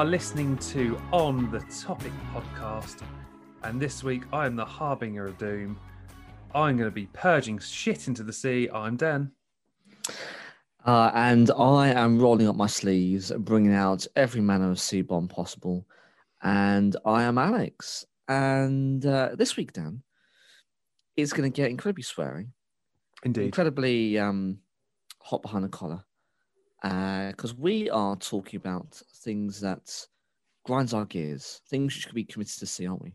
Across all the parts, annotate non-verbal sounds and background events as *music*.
Are listening to On the Topic podcast, and this week I am the harbinger of doom. I'm going to be purging shit into the sea. I'm Dan. Uh, and I am rolling up my sleeves, bringing out every manner of sea bomb possible. And I am Alex. And uh, this week, Dan, is going to get incredibly swearing, Indeed. incredibly um, hot behind the collar, because we are talking about things that grinds our gears, things which could be committed to sea, aren't we?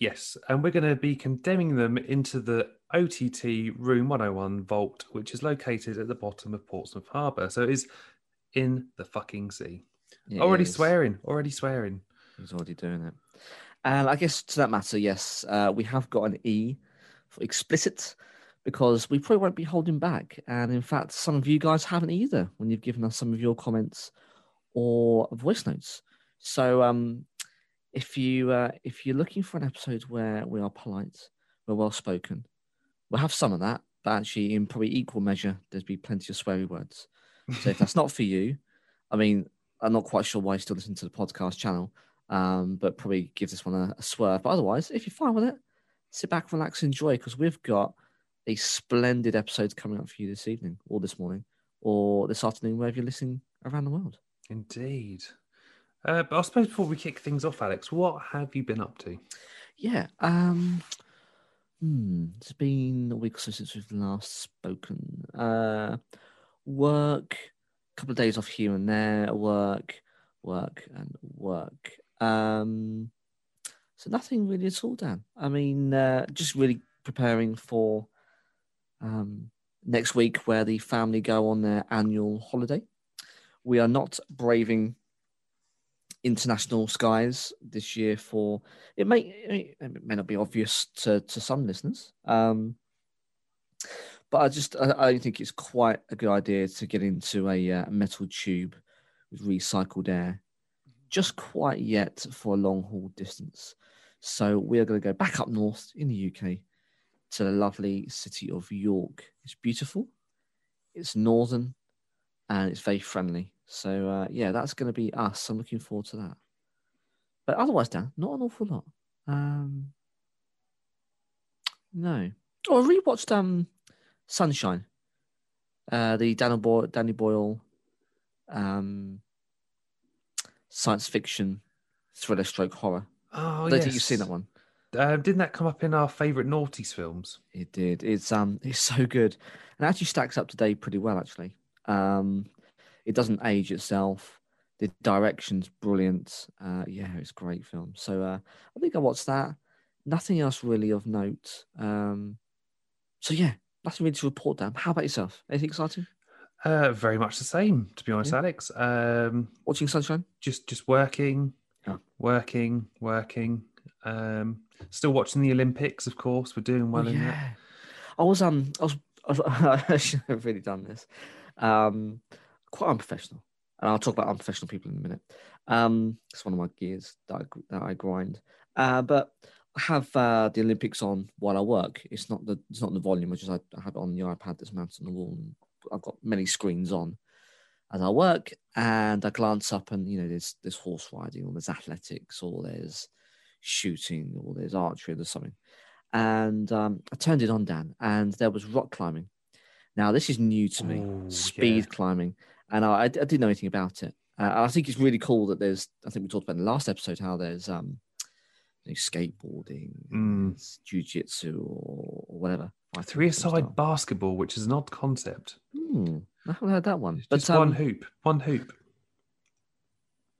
Yes, and we're going to be condemning them into the OTT Room 101 vault, which is located at the bottom of Portsmouth Harbour. So it is in the fucking sea. It already is. swearing, already swearing. He's already doing it. And I guess to that matter, yes, uh, we have got an E for explicit because we probably won't be holding back. And in fact, some of you guys haven't either when you've given us some of your comments or voice notes. So um, if you uh, if you're looking for an episode where we are polite, we're well spoken, we'll have some of that, but actually in probably equal measure, there's be plenty of sweary words. So if that's not for you, I mean, I'm not quite sure why you still listen to the podcast channel, um, but probably give this one a, a swerve. But otherwise, if you're fine with it, sit back, relax, enjoy, because we've got a splendid episode coming up for you this evening, or this morning, or this afternoon, wherever you're listening around the world. Indeed. Uh, but I suppose before we kick things off, Alex, what have you been up to? Yeah. Um, hmm, it's been a week or so since we've last spoken. Uh, work, a couple of days off here and there, work, work, and work. Um, so nothing really at all, Dan. I mean, uh, just really preparing for um, next week where the family go on their annual holiday. We are not braving international skies this year for it may it may not be obvious to, to some listeners um, but i just I, I don't think it's quite a good idea to get into a uh, metal tube with recycled air just quite yet for a long haul distance. So we are going to go back up north in the uk to the lovely city of york. It's beautiful. It's northern and it's very friendly so uh, yeah, that's going to be us. I'm looking forward to that. But otherwise, Dan, not an awful lot. Um, no. Oh, I rewatched um, Sunshine, uh, the Danny Boyle, Danny Boyle um, science fiction thriller stroke horror. Oh, I don't you've seen that one. Uh, didn't that come up in our favourite Noughties films? It did. It's um, it's so good, and actually stacks up today pretty well. Actually, um, it doesn't age itself. The direction's brilliant. Uh, yeah, it's a great film. So uh, I think I watched that. Nothing else really of note. Um, so yeah, nothing really to report. Dan, how about yourself? Anything exciting? Uh, very much the same, to be honest, Yeah. Alex. Um, Watching Sunshine? just just working, Oh. working, working. Um, still watching the Olympics, of course. We're doing well Oh, in that. I was um, I was, I, was, *laughs* I should have really done this. Um, quite unprofessional, and I'll talk about unprofessional people in a minute. Um, it's one of my gears that I, that I grind. Uh, but I have uh, the Olympics on while I work. It's not the it's not the volume, which is I, have it on the iPad that's mounted on the wall. And I've got many screens on as I work, and I glance up, and you know, there's there's horse riding, or there's athletics, or there's shooting, or there's archery, or there's something. And um, I turned it on, Dan, and there was rock climbing. Now this is new to me, Ooh, speed yeah. climbing, and I, I didn't know anything about it. Uh, I think it's really cool that there's. I think we talked about in the last episode how there's um, you know, skateboarding, Mm. there's jujitsu, or, or whatever. fighting Three-a-side basketball, which is an odd concept. Hmm, I haven't heard that one. It's But just one um, hoop, one hoop.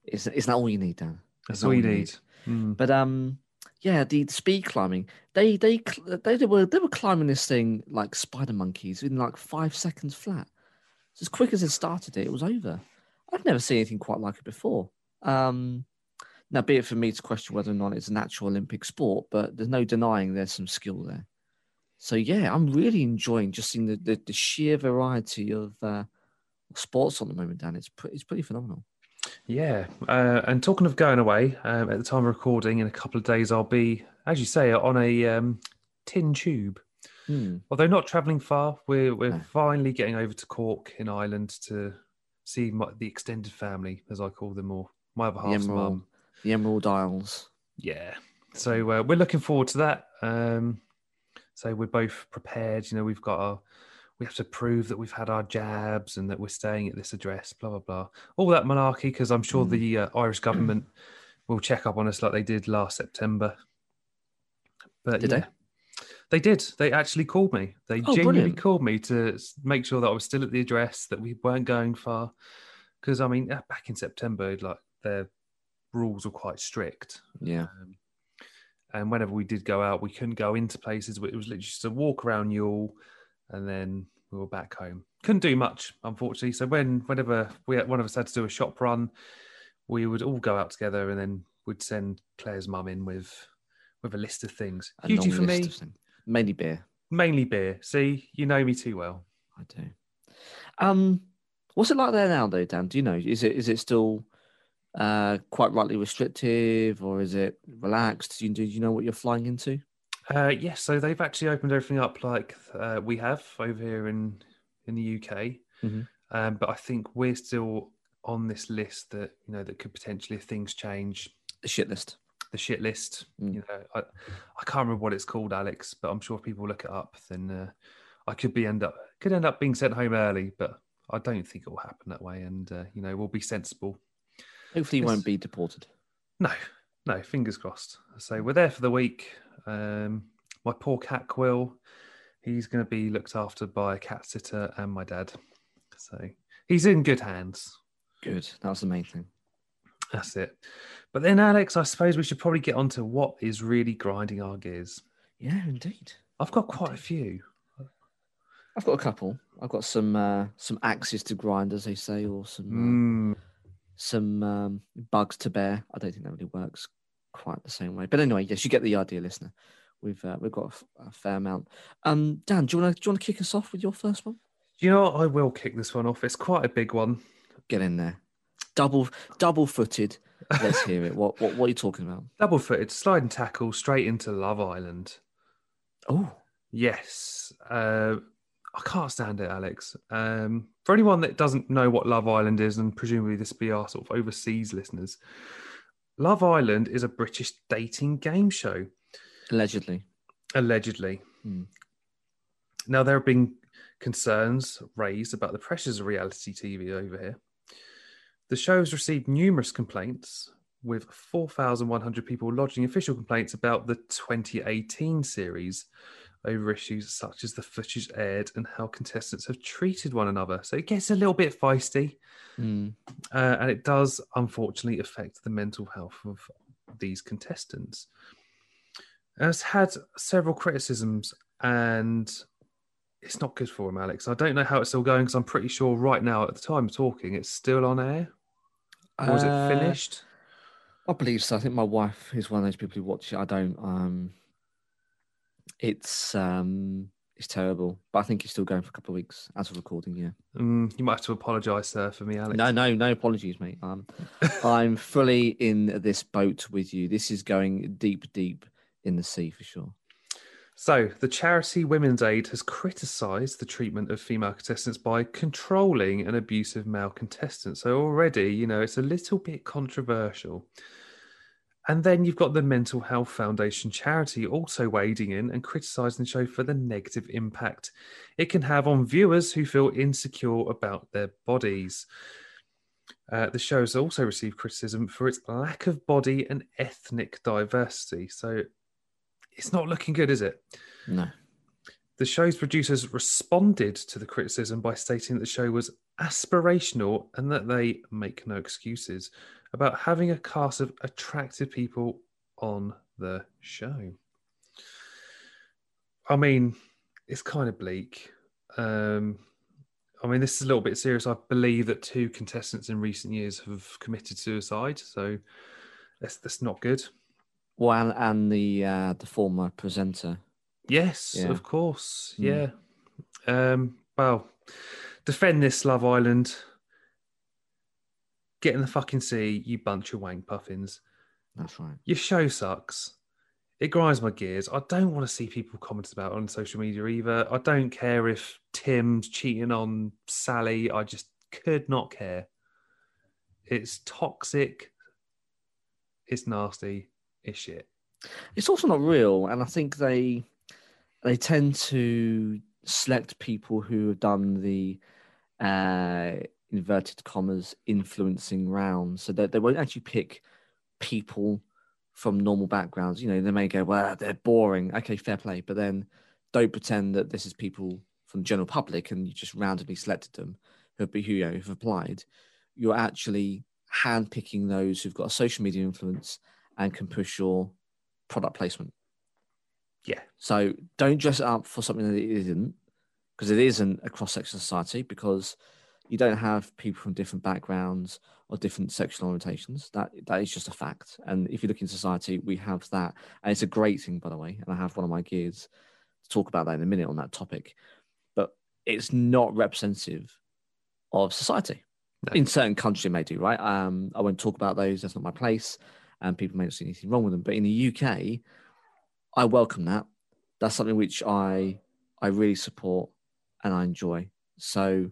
Is is that all you need, Dan? That's that all you all you need. Mm. But um, yeah, the, the speed climbing. They they they, they were they were climbing this thing like spider monkeys in like five seconds flat. So as quick as it started it, it was over. I've never seen anything quite like it before. Um, now, be it for me to question whether or not it's an actual Olympic sport, but there's no denying there's some skill there. So yeah, I'm really enjoying just seeing the, the, the sheer variety of uh, sports on the moment, Dan. It's pretty, it's pretty phenomenal. Yeah, uh, and talking of going away, um, at the time of recording, in a couple of days, I'll be, as you say, on a um, tin tube. Hmm. Although not travelling far, we're we're No. finally getting over to Cork in Ireland to see my, the extended family, as I call them, or my other The half's Emerald, mum. the Emerald Isles. Yeah. So uh, we're looking forward to that. Um, so we're both prepared. You know, we've got our, we have to prove that we've had our jabs and that we're staying at this address, blah, blah, blah. All that malarkey, because I'm sure Mm. the uh, Irish government will check up on us like they did last September. But Did they? yeah, they? did. They actually called me. They Oh, genuinely brilliant. called me to make sure that I was still at the address, that we weren't going far. Because, I mean, back in September, like, their rules were quite strict. Yeah. Um, and whenever we did go out, we couldn't go into places. It was literally just a walk around Yule, and then we were back home. Couldn't do much, unfortunately. So when whenever we one of us had to do a shop run, we would all go out together, and then we'd send Claire's mum in with with a list of things. A Hugely for me. Mainly beer. mainly beer. See, you know me too well. I do. Um, what's it like there now, though, Dan? Do you know? Is it is it still uh quite rightly restrictive, or is it relaxed? Do you, do you know what you're flying into? Uh, yes, so they've actually opened everything up like uh, we have over here in in the UK. Mhm. Um, but I think we're still on this list that you know that could potentially, if things change, The shit list. the shit list. Mm. You know, I, I can't remember what it's called, Alex, but I'm sure if people look it up, then uh, I could be end up could end up being sent home early, but I don't think it will happen that way. And uh, you know, we'll be sensible. Hopefully, you won't be deported. No, no, fingers crossed. So we're there for the week. Um, my poor cat Quill, he's going to be looked after by a cat sitter and my dad. So he's in good hands. Good. That's the main thing. That's it. But then, Alex, I suppose we should probably get on to what is really grinding our gears. Yeah, indeed. I've got quite a few. I've got a couple. I've got some uh, some axes to grind, as they say, or some uh, Mm, some um, bugs to bear. I don't think that really works quite the same way. But anyway, yes, you get the idea, listener. We've uh, we've got a, fair amount. Um, Dan, do you want to do you want to kick us off with your first one? you know? I will kick this one off. It's quite a big one. Get in there. Double double footed. Let's hear it. What what what are you talking about? Double footed, slide and tackle straight into Love Island. Oh, Yes. Uh, I can't stand it, Alex. Um, for anyone that doesn't know what Love Island is, and presumably this will be our sort of overseas listeners, Love Island is a British dating game show, allegedly. allegedly. Hmm. Now, there have been concerns raised about the pressures of reality TV over here. The show has received numerous complaints, with 4,100 people lodging official complaints about the 2018 series over issues such as the footage aired and how contestants have treated one another. So it gets a little bit feisty, Hmm. uh, and it does unfortunately affect the mental health of these contestants. It has had several criticisms, and it's not good for him, Alex. I don't know how it's still going because I'm pretty sure right now, at the time of talking, it's still on air. Or was Uh, it finished? I believe so. I think my wife is one of those people who watch it. I don't. Um, it's um, it's terrible, but I think it's still going for a couple of weeks as of recording. Yeah. Mm, you might have to apologise, sir, for me, Alex. No, no, no apologies, mate. Um, *laughs* I'm fully in this boat with you. This is going deep, deep in the sea for sure. So, the charity Women's Aid has criticised the treatment of female contestants by controlling an abusive male contestant. So, already, you know, it's a little bit controversial. And then you've got the Mental Health Foundation charity also wading in and criticising the show for the negative impact it can have on viewers who feel insecure about their bodies. Uh, the show has also received criticism for its lack of body and ethnic diversity. So, it's not looking good, is it? No. The show's producers responded to the criticism by stating that the show was aspirational and that they make no excuses about having a cast of attractive people on the show. I mean, it's kind of bleak. Um, I mean, this is a little bit serious. I believe that two contestants in recent years have committed suicide, so that's that's not good. Well, and, and the uh, the former presenter. Yes, Yeah. of course. Mm. Yeah. Um, well, defend this Love Island. Get in the fucking sea, you bunch of wank puffins. That's right. Your show sucks. It grinds my gears. I don't want to see people comment about on social media either. I don't care if Tim's cheating on Sally. I just could not care. It's toxic, it's nasty, it's shit. It's also not real, and I think they they tend to select people who have done the uh, inverted commas influencing rounds, so that they won't actually pick people from normal backgrounds. You know, they may go, "Well, they're boring." Okay, fair play, but then don't pretend that this is people from the general public and you just randomly selected them who have, who, you know, who've applied. You're actually handpicking those who've got a social media influence and can push your product placement. Yeah. So don't dress it up for something that it isn't, because it isn't a cross section society, because you don't have people from different backgrounds or different sexual orientations. That that is just a fact. And if you look in society, we have that. And it's a great thing, by the way. And I have one of my gears to talk about that in a minute on that topic. But it's not representative of society. No. In certain countries, it may do, right? Um, I won't talk about those. That's not my place. And people may not see anything wrong with them. But in the UK, I welcome that. That's something which I I really support and I enjoy. So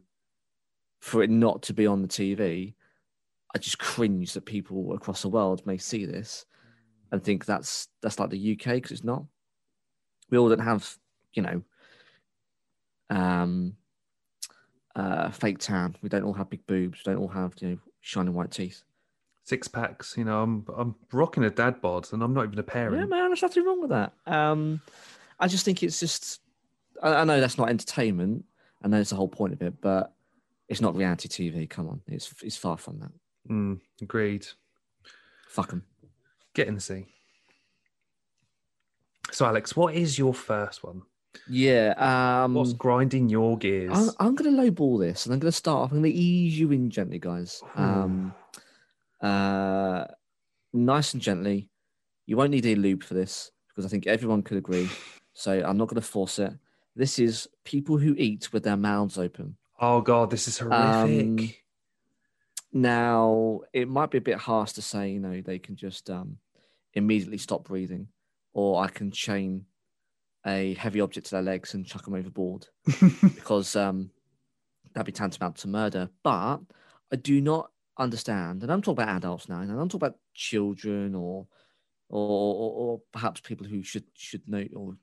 for it not to be on the TV, I just cringe that people across the world may see this and think that's that's like the UK because it's not. We all don't have, you know, um, uh, fake tan. We don't all have big boobs. We don't all have you know shining white teeth. Six packs, you know, I'm I'm rocking a dad bod and I'm not even a parent. Yeah, man, there's nothing wrong with that. Um, I just think it's just. I, I know that's not entertainment. I know it's the whole point of it, but it's not reality TV. Come on, it's it's far from that. Mm, agreed. Fuck them. Get in the sea. So, Alex, what is your first one? Yeah. Um, What's grinding your gears? I'm, I'm going to lowball this, and I'm going to start off. I'm going to ease you in gently, guys. Um, uh, nice and gently. You won't need a lube for this because I think everyone could agree. So I'm not going to force it. This is people who eat with their mouths open. Oh God, this is horrific. Um, Now, it might be a bit harsh to say, you know, they can just um, immediately stop breathing, or I can chain a heavy object to their legs and chuck them overboard *laughs* because um, that'd be tantamount to murder. But I do not understand, and I'm talking about adults now, and I'm talking about children or or, or, or perhaps people who should should know or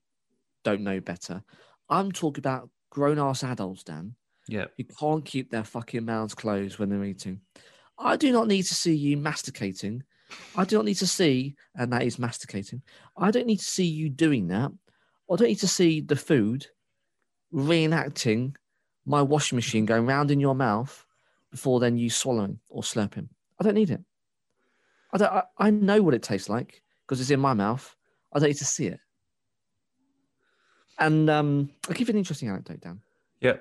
don't know better. I'm talking about grown ass adults, Dan, yeah. You can't keep their fucking mouths closed when they're eating. I do not need to see you masticating. I do not need to see, and that is masticating. I don't need to see you doing that. I don't need to see the food reenacting my washing machine going round in your mouth before then you swallowing or slurping. I don't need it. I don't. I, I know what it tastes like because it's in my mouth. I don't need to see it. And um, I'll give you an interesting anecdote, Dan. Yeah.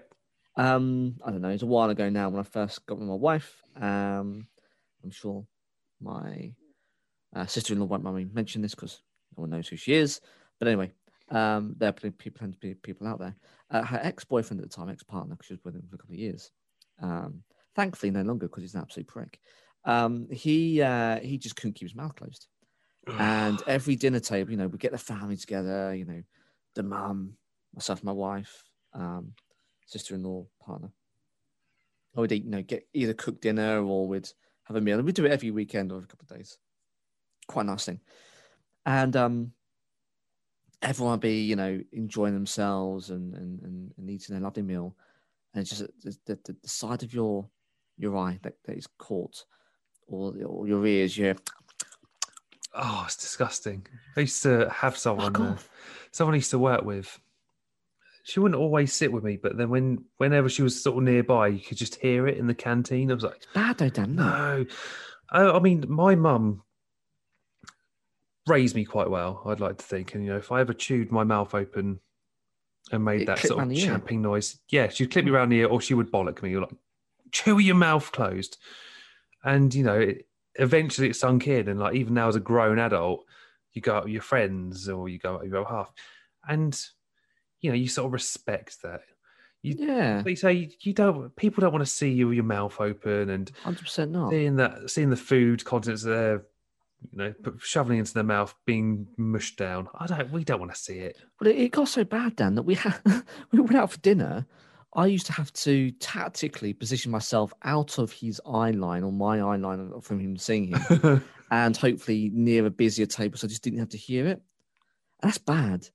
Um, I don't know. It's a while ago now when I first got with my wife. Um, I'm sure my uh, sister-in-law won't mind me mention this because no one knows who she is. But anyway, um, there are plenty people, plenty of people out there. Uh, her ex-boyfriend at the time, ex-partner, because she was with him for a couple of years. Um, thankfully, no longer because he's an absolute prick. Um, he uh, he just couldn't keep his mouth closed. And every dinner table, you know, we get the family together. You know, the mum, myself, my wife, um, sister-in-law, partner. I would eat, you know, get either cook dinner or we'd have a meal, and we'd do it every weekend or a couple of days. Quite a nice thing. And um, everyone would be, you know, enjoying themselves and and, and, and eating a lovely meal, and it's just the, the, the, side of your your eye that, that is caught, or, or your ears, you Oh, it's disgusting. I used to have someone, uh, someone I used to work with. She wouldn't always sit with me, but then when whenever she was sort of nearby, you could just hear it in the canteen. I was like, Bad though, Dan. isn't it? no. I, I mean, my mum raised me quite well. I'd like to think, and you know, if I ever chewed my mouth open and made It that sort of champing noise, yeah, she'd clip me around the ear, or she would bollock me, You're like, chew your mouth closed. And you know, it, eventually it sunk in, and like even now as a grown adult, you go out with your friends or you go out with your half, and you know, you sort of respect that. You, Yeah, they say you don't. People don't want to see you with your mouth open and hundred percent not. seeing that, seeing the food contents there, you know, shoveling into their mouth, being mushed down. I don't. We don't want to see it. But it, it got so bad, Dan, that we had *laughs* we went out for dinner. I used to have to tactically position myself out of his eye line or my eye line from him seeing him *laughs* and hopefully near a busier table, so I just didn't have to hear it. And that's bad.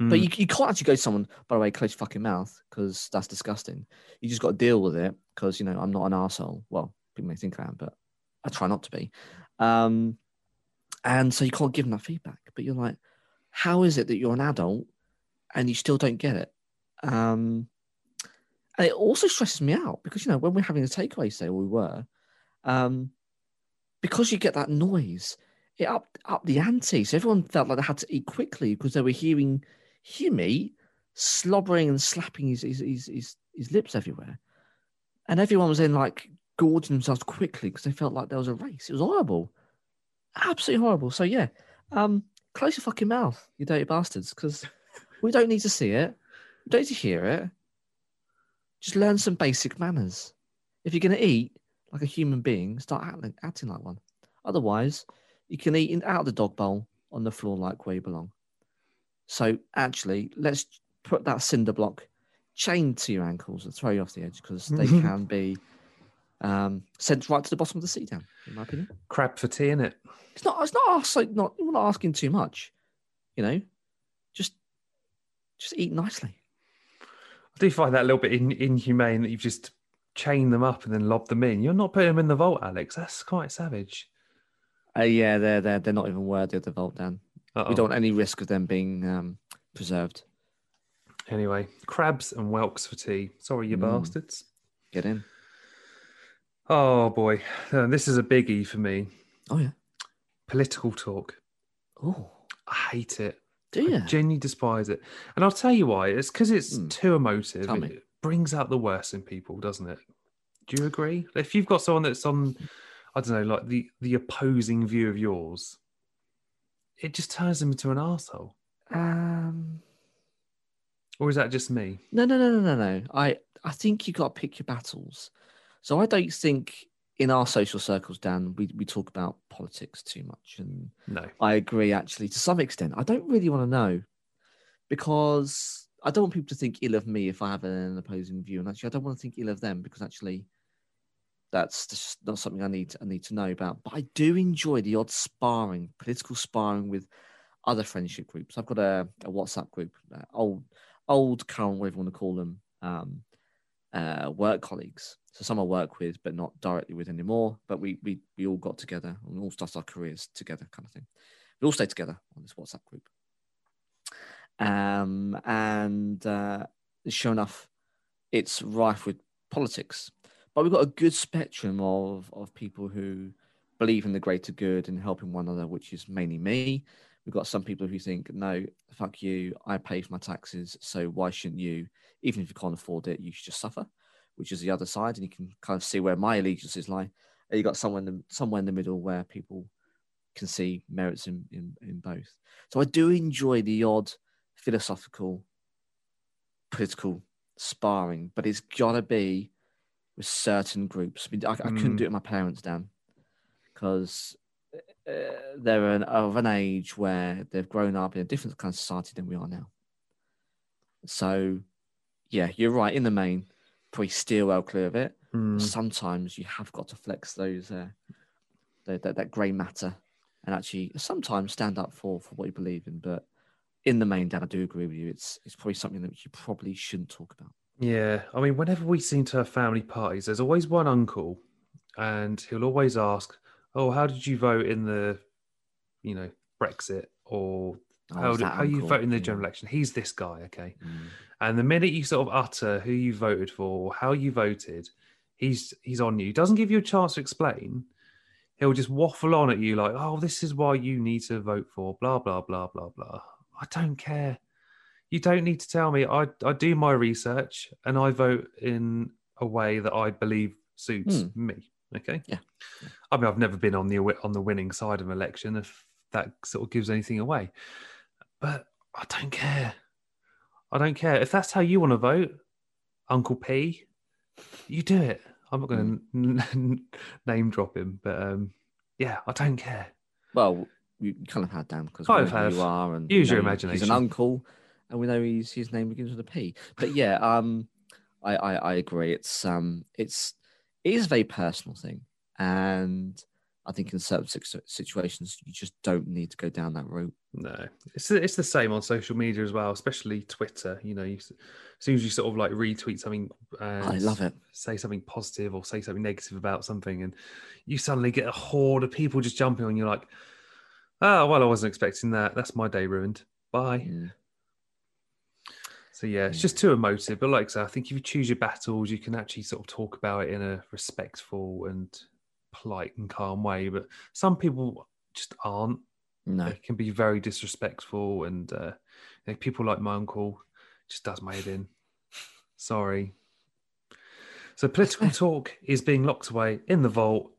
Mm. But you, you can't actually go to someone, by the way, close your fucking mouth, because that's disgusting. You just got to deal with it, because, you know, I'm not an asshole. Well, people may think I am, but I try not to be. Um, and so you can't give them that feedback. But you're like, how is it that you're an adult and you still don't get it? Um, and it also stresses me out because, you know, when we're having a takeaway say, or we were, um, because you get that noise, it up up the ante. So everyone felt like they had to eat quickly because they were hearing him eat, slobbering and slapping his his, his his his lips everywhere, and everyone was then like gorging themselves quickly because they felt like there was a race. It was horrible, absolutely horrible. So yeah, um, close your fucking mouth, you dirty bastards, because *laughs* we don't need to see it, we don't need to hear it. Just learn some basic manners. If you're going to eat like a human being, start acting, acting like one. Otherwise, you can eat in, out of the dog bowl on the floor like where you belong. So actually, let's put that cinder block chained to your ankles and throw you off the edge because they *laughs* can be um, sent right to the bottom of the sea down. In my opinion, Crab for tea, in it. it's not. It's not. ask- not. We're not asking too much. You know, just just eat nicely. I do find that a little bit in, inhumane that you've just chained them up and then lobbed them in. You're not putting them in the vault, Alex. That's quite savage. Uh, yeah, they're they're they're not even worthy of the vault, Dan. Uh-oh. We don't want any risk of them being um, preserved. Anyway, crabs and whelks for tea. Sorry, you Mm. bastards. Get in. Oh boy, Uh, this is a biggie for me. Oh yeah. Political talk. Oh, I hate it. do you? I genuinely despise it. And I'll tell you why. It's because it's Hmm. too emotive. Tell it brings out the worst in people, doesn't it? Do you agree? If you've got someone that's on, I don't know, like the the opposing view of yours, it just turns them into an asshole. Um, Or is that just me? no, no, no, no, no, no. I I think you got to pick your battles. So I don't think in our social circles, Dan, we we talk about politics too much, and No. I agree actually to some extent. I don't really want to know because I don't want people to think ill of me if I have an opposing view, and actually I don't want to think ill of them because actually that's just not something I need I need to know about. But I do enjoy the odd sparring, political sparring with other friendship groups. I've got a, a WhatsApp group, uh, old old current, whatever you want to call them, um, uh, work colleagues. So some I work with, but not directly with anymore. But we we we all got together and we all started our careers together, kind of thing. We all stay together on this WhatsApp group. Um, and uh, sure enough, it's rife with politics. But we've got a good spectrum of of people who believe in the greater good and helping one another, which is mainly me. We've got some people who think, no, fuck you, I pay for my taxes, so why shouldn't you? Even if you can't afford it, you should just suffer, which is the other side. And you can kind of see where my allegiances lie. You got someone in the, somewhere in the middle where people can see merits in, in, in both. So I do enjoy the odd philosophical, political sparring, but it's got to be with certain groups. I I, I couldn't Mm. do it with my parents, Dan, because uh, they're an, of an age where they've grown up in a different kind of society than we are now. So, yeah, you're right. In the main, probably steer well clear of it. Mm. Sometimes you have got to flex those uh, that, that that grey matter and actually sometimes stand up for for what you believe in. But in the main, Dan, I do agree with you. It's it's probably something that you probably shouldn't talk about. Yeah, I mean, whenever we seem to have family parties, there's always one uncle, and he'll always ask, "Oh, how did you vote in the, you know, Brexit or Oh, how how you vote in the general election?" He's this guy, okay. Mm. And the minute you sort of utter who you voted for, or how you voted, he's he's on you. He doesn't give you a chance to explain. He'll just waffle on at you like, "Oh, this is why you need to vote for blah blah blah blah blah." I don't care. You don't need to tell me. I I do my research and I vote in a way that I believe suits Hmm. me. Okay. Yeah. I mean, I've never been on the on the winning side of an election. If that sort of gives anything away, but I don't care. I don't care if that's how you want to vote, Uncle P. You do it. I'm not going to name drop him, but um, yeah, I don't care. Well, you kind of had Dan because Kind we of know who have. you are, and Use we your know He's imagination. an uncle, and we know he's, his name begins with a P. But yeah, um, I, I I agree. It's um, it's it is a very personal thing, and I think in certain situations, you just don't need to go down that route. No, it's it's the same on social media as well, especially Twitter. You know, you, as soon as you sort of like retweet something, and I love it. Say something positive or say something negative about something, and you suddenly get a horde of people just jumping on. You're like, oh well, I wasn't expecting that. That's my day ruined. Bye. Mm. So yeah, it's just too emotive. But like I said, I think if you choose your battles, you can actually sort of talk about it in a respectful and polite and calm way. But some people just aren't. No, They can be very disrespectful, and uh, you know, people like my uncle just does my head in. Sorry. So political *laughs* talk is being locked away in the vault,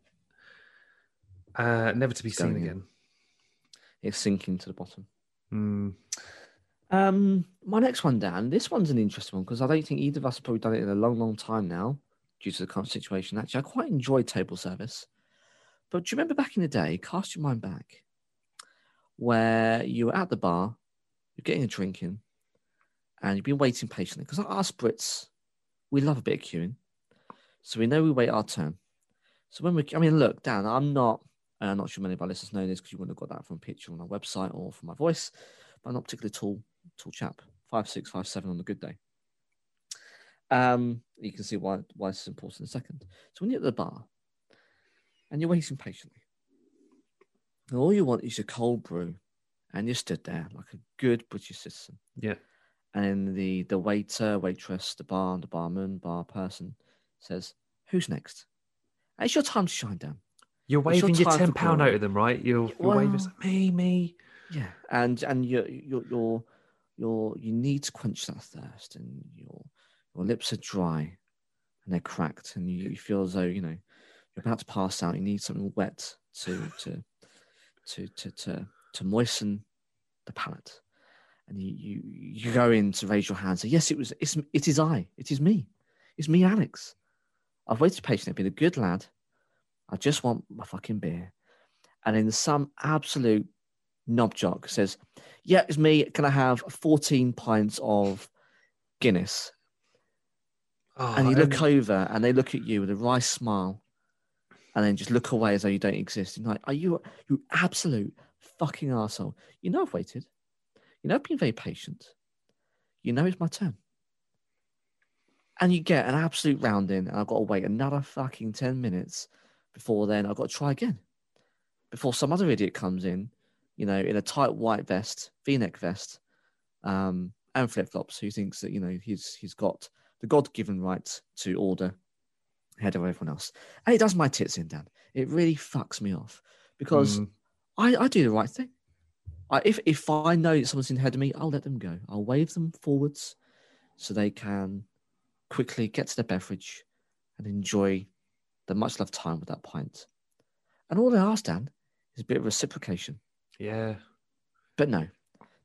uh, never to be It's seen going in. again. it's sinking to the bottom. Mm, Um, my next one, Dan. This one's an interesting one because I don't think either of us have probably done it in a long, long time now, due to the current situation. Actually, I quite enjoyed table service. But do you remember back in the day? Cast your mind back, where you were at the bar, you're getting a drink in, and you've been waiting patiently. Because us Brits, we love a bit of queuing, so we know we wait our turn. So when we, I mean, look, Dan, I'm not. I'm not sure many of our listeners know this because you wouldn't have got that from a picture on our website or from my voice. But I'm not particularly tall, tall chap, five six, five seven on a good day. Um, you can see why why this is important in a second. So when you're at the bar and you're waiting patiently, and all you want is your cold brew, and you stood there like a good British citizen. yeah. And the the waiter, waitress, the bar, the barman, bar person says, "Who's next?" And it's your time to shine down. You're It's your waving your ten pound note at them, right? You're, you're waving Well- me, me. Yeah, and and you you you're you're you need to quench that thirst, and your your lips are dry, and they're cracked, and you, you feel as though you know you're about to pass out. You need something wet to to to to to, to moisten the palate, and you, you you go in to raise your hand. And Say, yes, it was it's it is I, it is me, it's me, Alex. I've waited patiently, been a good lad. I just want my fucking beer, and in some absolute knobjock says, Yeah, it's me. Can I have 14 pints of Guinness? Oh, and you look over and they look at you with a wry smile and then just look away as though you don't exist. And you're like, are you you absolute fucking arsehole? You know I've waited. You know I've been very patient. You know it's my turn. And you get an absolute round in, and I've got to wait another fucking 10 minutes before then I've got to try again. Before some other idiot comes in, you know, in a tight white vest, V-neck vest, um, and flip-flops, who thinks that, you know, he's he's got the God-given right to order ahead of everyone else. And it does my tits in, Dan. It really fucks me off because Mm, I, I do the right thing. I, if if I know that someone's in ahead of me, I'll let them go. I'll wave them forwards so they can quickly get to their beverage and enjoy the much loved time with that pint. And all I ask, Dan, is a bit of reciprocation. Yeah. But no,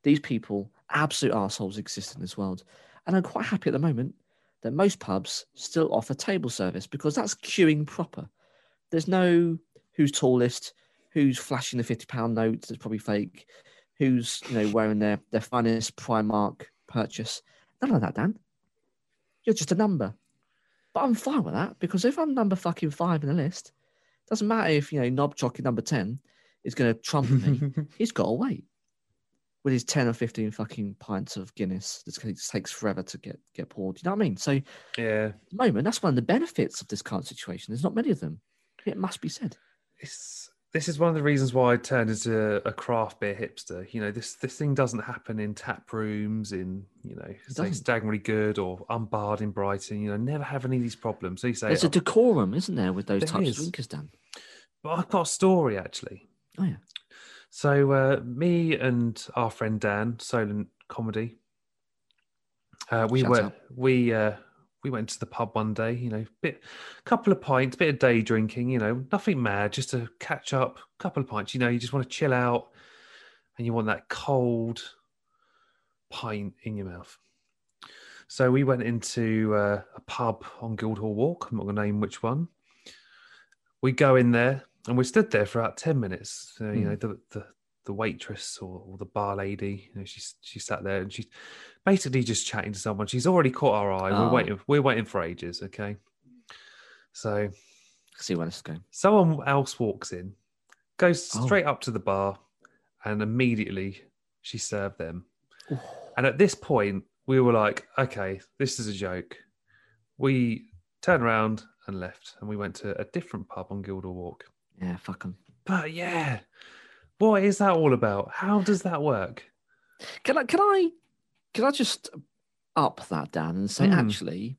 these people, absolute assholes, exist in this world. And I'm quite happy at the moment that most pubs still offer table service because that's queuing proper. There's no who's tallest, who's flashing the £50 notes that's probably fake, who's you know wearing their, their finest Primark purchase. None of that, Dan. You're just a number. But I'm fine with that because if I'm number fucking five in the list, doesn't matter if you know knob jockey number 10 is going to trump me *laughs* he's got to wait with his 10 or 15 fucking pints of Guinness that takes- forever to get, get poured. You know what I mean? So, at yeah. the moment, that's one of the benefits of this current situation. There's not many of them. It must be said. It's, this is one of the reasons why I turned into a craft beer hipster. You know, this this thing doesn't happen in tap rooms, in you know, say doesn't. Staggering Good or Unbarred in Brighton. You know, never have any of these problems. So you say, There's a "Oh, decorum, isn't there, with those There types is. of drinkers, Dan? but I've got a story actually. Oh, yeah. So uh, me and our friend Dan, Solent Comedy, uh, we Shout went out. we uh, we went to the pub one day. You know, bit couple of pints, bit of day drinking. You know, nothing mad, just to catch up. Couple of pints. You know, you just want to chill out, and you want that cold pint in your mouth. So we went into uh, a pub on Guildhall Walk. I'm not going to name which one. We go in there and we stood there for about 10 minutes. Uh, you Hmm. know, the, the, the waitress or, or the bar lady, you know, she's, she sat there and she's basically just chatting to someone. She's already caught our eye. Oh. We're waiting, we're waiting for ages. Okay. So See where this is going. someone else walks in goes Oh. straight up to the bar, and immediately she served them. Ooh. And at this point, we were like, okay, this is a joke. We turned around and left, and we went to a different pub on Guildhall Walk. Yeah, fuck 'em. But yeah, what is that all about? How does that work? Can I can I can I just up that Dan and say Mm. actually,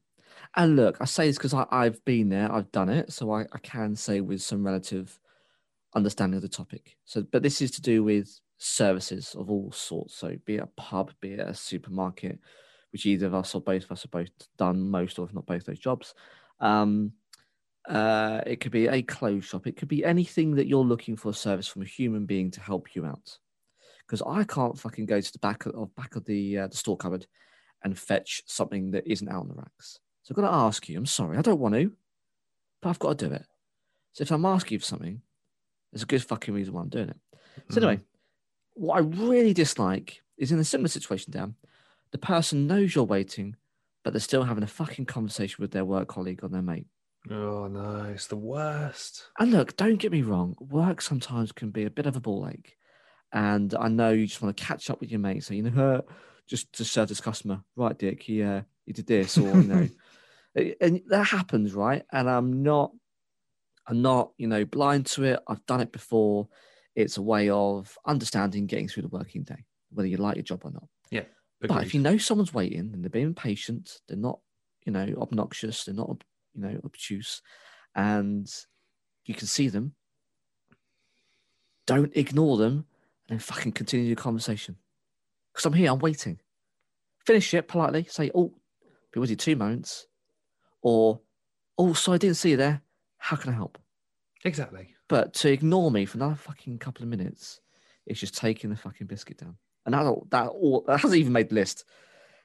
and look, I say this because I've been there, I've done it, so I, I can say with some relative understanding of the topic. So, but this is to do with services of all sorts. So, be it a pub, be it a supermarket, which either of us or both of us have both done most or if not both those jobs. Um, uh, it could be a clothes shop. It could be anything that you're looking for a service from a human being to help you out because I can't fucking go to the back of, back of the uh, the store cupboard and fetch something that isn't out on the racks. So I've got to ask you. I'm sorry, I don't want to, but I've got to do it. So if I'm asking you for something, there's a good fucking reason why I'm doing it. So anyway, what I really dislike is in a similar situation, Dan, the person knows you're waiting, but they're still having a fucking conversation with their work colleague or their mate. Oh no, it's the worst. And look, don't get me wrong, work sometimes can be a bit of a ball ache. And I know you just want to catch up with your mate, so you know, *laughs* "Uh, just to serve this customer, right, Dick? He uh, he did this, or you know, *laughs* and that happens, right? And I'm not, I'm not, you know, blind to it. I've done it before. It's a way of understanding, getting through the working day, whether you like your job or not. Yeah. But if you know someone's waiting and they're being patient, they're not, you know, obnoxious, they're not, you know, obtuse, and you can see them, don't ignore them and then fucking continue the conversation. Because I'm here, I'm waiting. Finish it politely, say, oh, be with you two moments. Or, oh, so I didn't see you there. How can I help? Exactly. But to ignore me for another fucking couple of minutes is just taking the fucking biscuit down. And that all, that all that hasn't even made the list.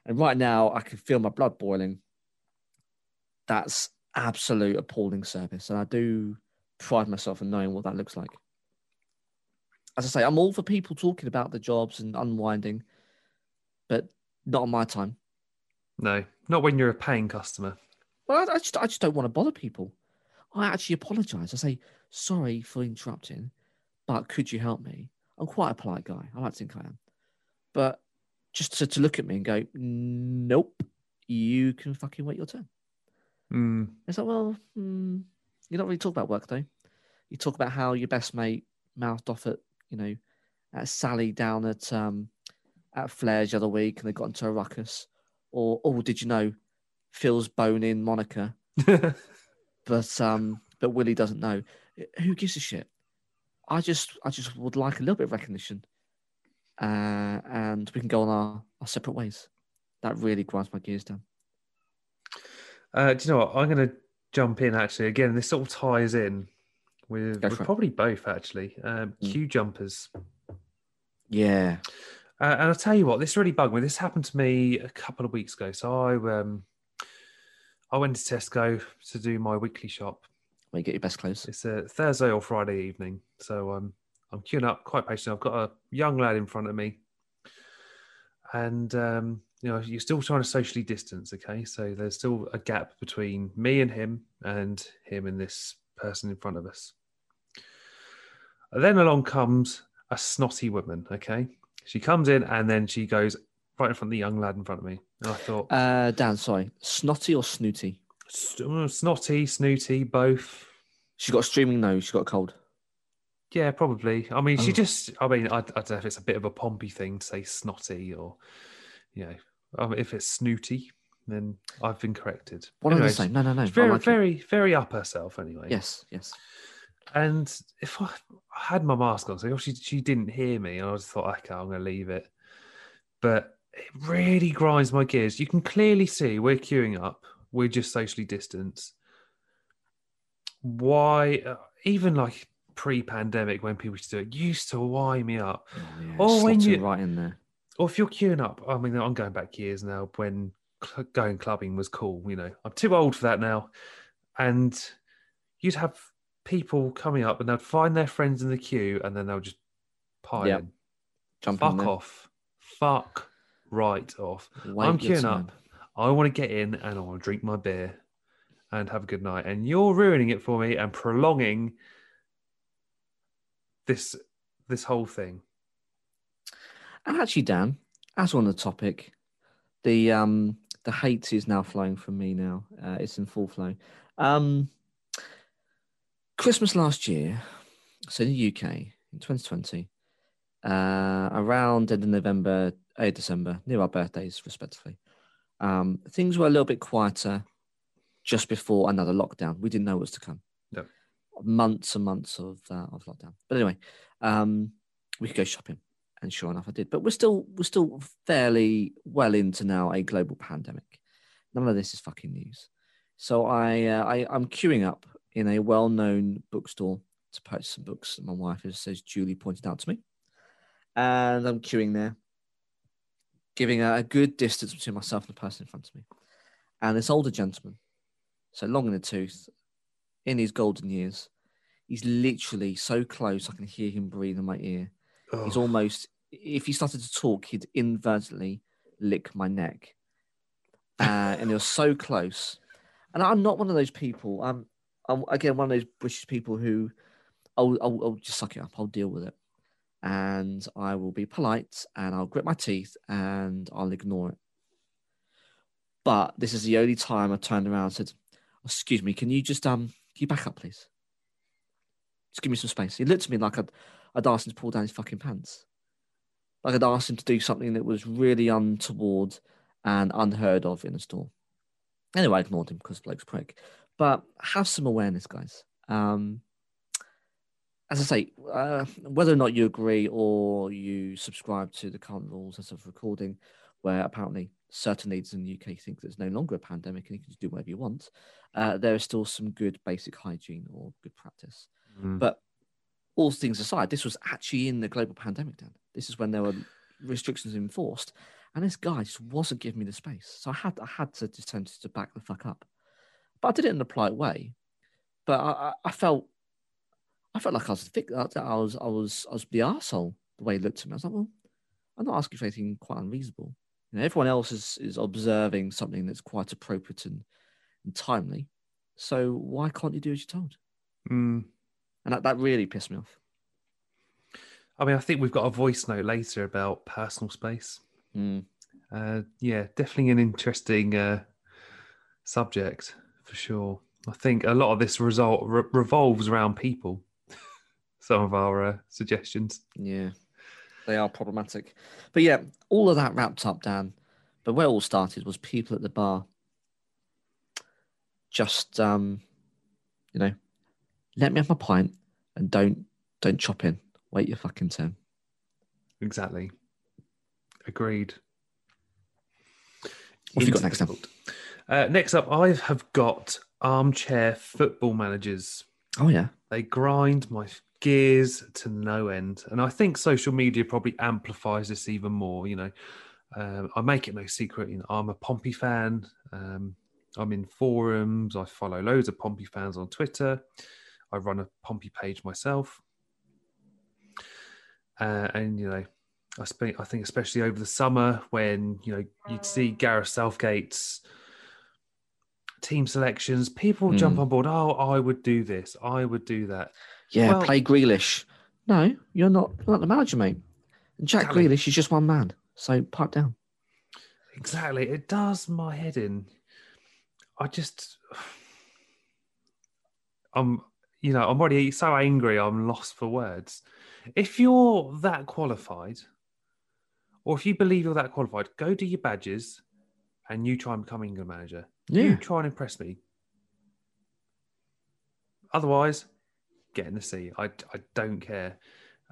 And right now I can feel my blood boiling. That's absolute appalling service. And I do pride myself in knowing what that looks like. As I say, I'm all for people talking about the jobs and unwinding, but not on my time. No, not when you're a paying customer. Well, I, I just I just don't want to bother people. I actually apologise. I say sorry for interrupting, but could you help me? I'm quite a polite guy. I like to think I am, but just to, to look at me and go, nope, you can fucking wait your turn. Mm, It's like, well, hmm, you don't really talk about work though. You talk about how your best mate mouthed off at you know at Sally down at um at Flair's the other week, and they got into a ruckus. Or oh, did you know Phil's boning Monica? *laughs* but um, but Willie doesn't know. Who gives a shit? I just I just would like a little bit of recognition, uh, and we can go on our, our separate ways. That really grinds my gears down. Uh, do you know what? I'm going to jump in actually. Again, this sort of ties in with, with probably both actually. Um, Mm. Queue jumpers. Yeah, Uh, and I'll tell you what, this really bugged me. This happened to me a couple of weeks ago. So I um, I went to Tesco to do my weekly shop. where you get your best clothes. It's a Thursday or Friday evening, so um, I'm queuing up quite patiently. I've got a young lad in front of me, and um, you know you're still trying to socially distance. Okay, so there's still a gap between me and him, and him and this person in front of us. And then along comes a snotty woman. Okay, she comes in and then she goes right in front of the young lad in front of me, and I thought, Uh, Dan, sorry, snotty or snooty? Snotty, snooty, both. She got a streaming nose. She got a cold. Yeah, probably. I mean, she Oh. just, I mean, I, I don't know if it's a bit of a Pompey thing to say snotty or, you know, um, if it's snooty, then I've been corrected. What am I Anyways, saying? No, no, no. she's I very, it. very, very up herself anyway. Yes, yes. And if I, I had my mask on, so she, she didn't hear me, and I just thought, okay, I'm going to leave it. But it really grinds my gears. You can clearly see we're queuing up, we're just socially distanced. Why, uh, even like pre pandemic, when people used to do it, used to wind me up. Oh, yeah. Oh, when you- right in there. Or if you're queuing up, I mean, I'm going back years now when cl- going clubbing was cool. You know, I'm too old for that now. And you'd have people coming up and they'd find their friends in the queue and then they'll just pile Yeah. in. Jump Fuck there. off. Fuck right off. Wait I'm queuing up. I want to get in and I want to drink my beer and have a good night. And you're ruining it for me and prolonging this this whole thing. And actually, Dan, as on the topic, the um the hate is now flowing from me now. Uh, it's in full flow. Um, Christmas last year, so in the UK in 2020, uh, around end of November, uh, December, near our birthdays, respectively, um, things were a little bit quieter just before another lockdown. We didn't know what was to come. No. Months and months of uh, of lockdown. But anyway, um, we could go shopping, and sure enough, I did. But we're still we're still fairly well into now a global pandemic. None of this is fucking news. So I, uh, I I'm queuing up in a well-known bookstore to purchase some books that my wife, as says Julie, pointed out to me, and I'm queuing there, giving a, a good distance between myself and the person in front of me, and this older gentleman, so long in the tooth, in his golden years, he's literally so close I can hear him breathe in my ear. He's Oh, almost, if he started to talk, he'd inadvertently lick my neck. Uh, *laughs* and he was so close. And I'm not one of those people. I'm, I'm again, one of those British people who I'll, I'll, I'll just suck it up. I'll deal with it. And I will be polite and I'll grit my teeth and I'll ignore it. But this is the only time I turned around and said, Excuse me, can you just, um, can you back up, please? Just give me some space. He looked at me like I'd, I'd asked him to pull down his fucking pants. Like I'd asked him to do something that was really untoward and unheard of in a store. Anyway, I ignored him because bloke's prick. But have some awareness, guys. Um, as I say, uh, whether or not you agree or you subscribe to the current rules as of recording, where apparently certain leaders in the UK think there's no longer a pandemic and you can just do whatever you want, uh, there is still some good basic hygiene or good practice. Mm. But all things aside, this was actually in the global pandemic, Dan. This is when there were restrictions enforced, and this guy just wasn't giving me the space. So I had I had to just tend to back the fuck up. But I did it in a polite way. But I, I, felt I felt like I was that I was I was I was the arsehole the way he looked at me. I was like, well, I'm not asking for anything quite unreasonable. You know, everyone else is is observing something that's quite appropriate and, and timely. So why can't you do as you're told? Mm. And that, that really pissed me off. I mean, I think we've got a voice note later about personal space. Mm. Uh, yeah, definitely an interesting uh, subject for sure. I think a lot of this result re- revolves around people. *laughs* Some of our uh, suggestions. Yeah, they are problematic. But yeah, all of that wrapped up, Dan. But where it all started was people at the bar just, um, you know, let me have my pint and don't don't chop in. Wait your fucking turn. Exactly. Agreed. What have you got next? Difficult. Uh, next up, I have got armchair football managers. Oh yeah, They grind my gears to no end. And I think social media probably amplifies this even more. You know, um, I make it no secret, you know, I'm a Pompey fan. Um, I'm in forums. I follow loads of Pompey fans on Twitter. I run a Pompey page myself. Uh, and, you know, I, spe- I think especially over the summer when, you know, you'd see Gareth Southgate's team selections, people would jump Mm. on board. Oh, I would do this. I would do that. yeah. Well- play Grealish. No, you're not. You're not the manager, mate. And Jack Exactly. Grealish is just one man. So pipe down. Exactly. It does my head in. I just, *sighs* I'm, you know, I'm already so angry. I'm lost for words. If you're that qualified, or if you believe you're that qualified, go do your badges, and you try and become England manager. Yeah. You try and impress me. Otherwise, get in the sea. I, I don't care.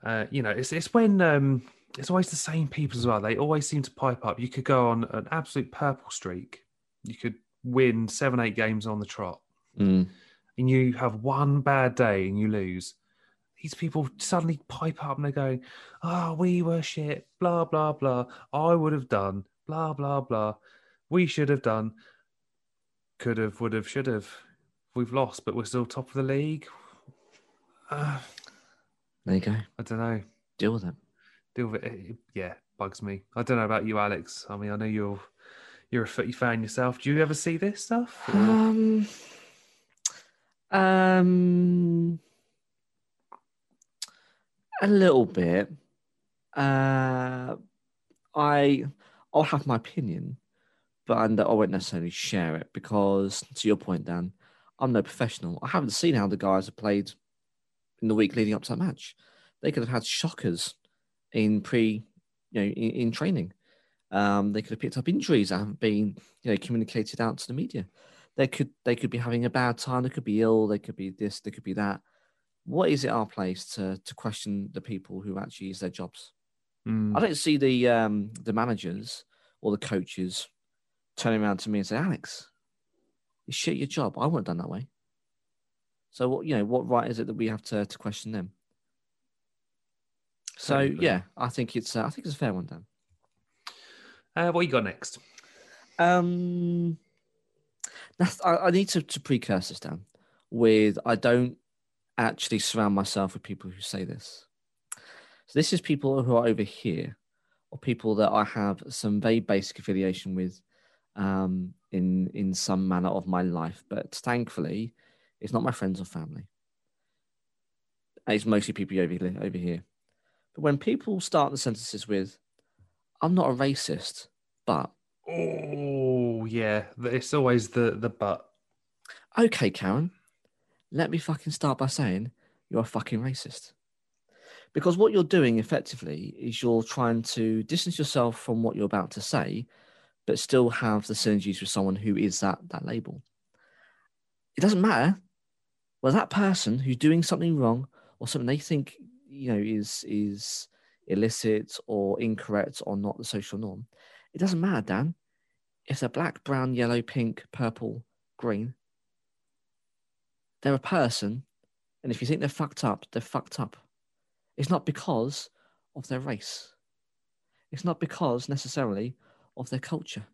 Uh, you know, it's it's when um, it's always the same people as well. They always seem to pipe up. You could go on an absolute purple streak. You could win seven, eight games on the trot, Mm. And you have one bad day and you lose. These people suddenly pipe up and they're going, "Oh, we were shit." Blah blah blah. I would have done. Blah blah blah. We should have done. Could have, would have, should have. We've lost, but we're still top of the league. Uh, *sighs* There you go. I don't know. Deal with it. Deal with it. it- Yeah, bugs me. I don't know about you, Alex. I mean, I know you're you're a footy fan yourself. Do you ever see this stuff? or- Um, um, A little bit. Uh, I I'll have my opinion, but I won't necessarily share it because, to your point, Dan, I'm no professional. I haven't seen how the guys have played in the week leading up to that match. They could have had shockers in pre, you know, in, in training. Um, they could have picked up injuries that haven't been, you know, communicated out to the media. They could they could be having a bad time. They could be ill. They could be this. They could be that. What is it our place to to question the people who actually use their jobs? Mm. I don't see the um, the managers or the coaches turning around to me and say, Alex, you shit your job. I wouldn't have done that way. So what you know, what right is it that we have to to question them? So yeah, I think it's uh, I think it's a fair one, Dan. Uh, what you got next? Um, that's, I, I need to, to precurse this down with I don't actually surround myself with people who say this. So this is people who are over here, or people that I have some very basic affiliation with, um, in in some manner of my life. But thankfully, it's not my friends or family. It's mostly people over here, over here. But when people start the sentences with, "I'm not a racist," but Oh yeah, it's always the the but. okay, Karen, let me fucking start by saying you're a fucking racist. Because what you're doing effectively is you're trying to distance yourself from what you're about to say, but still have the synergies with someone who is that that label. It doesn't matter whether that person who's doing something wrong or something they think you know is is illicit or incorrect or not the social norm. It doesn't matter, Dan. If they're black, brown, yellow, pink, purple, green, they're a person, and if you think they're fucked up, they're fucked up. It's not because of their race. It's not because necessarily of their culture.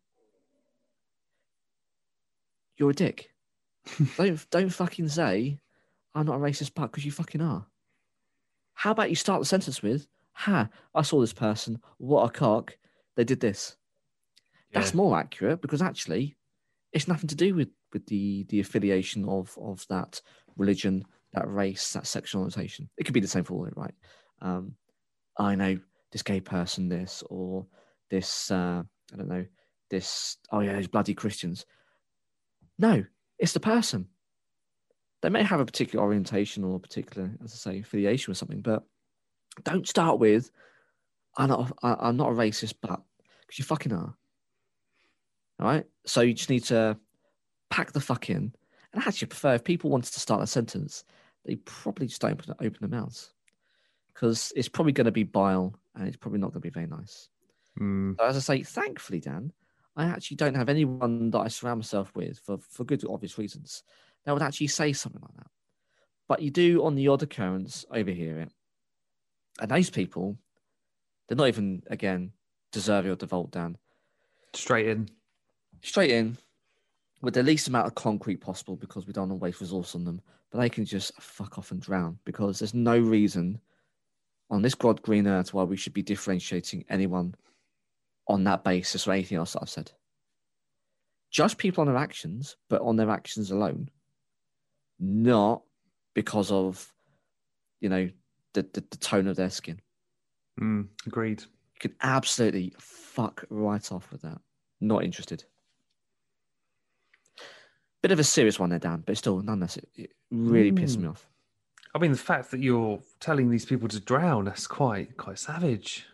You're a dick. *laughs* don't don't fucking say I'm not a racist but because you fucking are. How about you start the sentence with, ha, I saw this person, what a cock, they did this. That's Yeah. more accurate because actually it's nothing to do with, with the, the affiliation of, of that religion, that race, that sexual orientation. It could be the same for all of it, right? Um, I know this gay person, this, or this, uh, I don't know, this, oh yeah, those bloody Christians. No, it's the person. They may have a particular orientation or a particular, as I say, affiliation with something, but don't start with, I'm not, I- I'm not a racist, but, because you fucking are. All right. So you just need to pack the fuck in. And I actually prefer if people wanted to start a sentence, they probably just don't open, open their mouths because it's probably going to be bile and it's probably not going to be very nice. Mm. So as I say, thankfully, Dan, I actually don't have anyone that I surround myself with for, for good obvious reasons that would actually say something like that. But you do on the odd occurrence overhear it. And those people, they're not even, again, deserving of the vault, Dan Straight in. Straight in with the least amount of concrete possible because we don't want to waste resource on them. But they can just fuck off and drown because there's no reason on this God green earth why we should be differentiating anyone on that basis or anything else that I've said. Judge people on their actions, but on their actions alone, not because of, you know, the, the, the tone of their skin. Mm. Agreed. You can absolutely fuck right off with that. Not interested. Bit of a serious one there, Dan, but still, nonetheless, it, it really pissed me off. I mean, the fact that you're telling these people to drown—that's quite quite savage.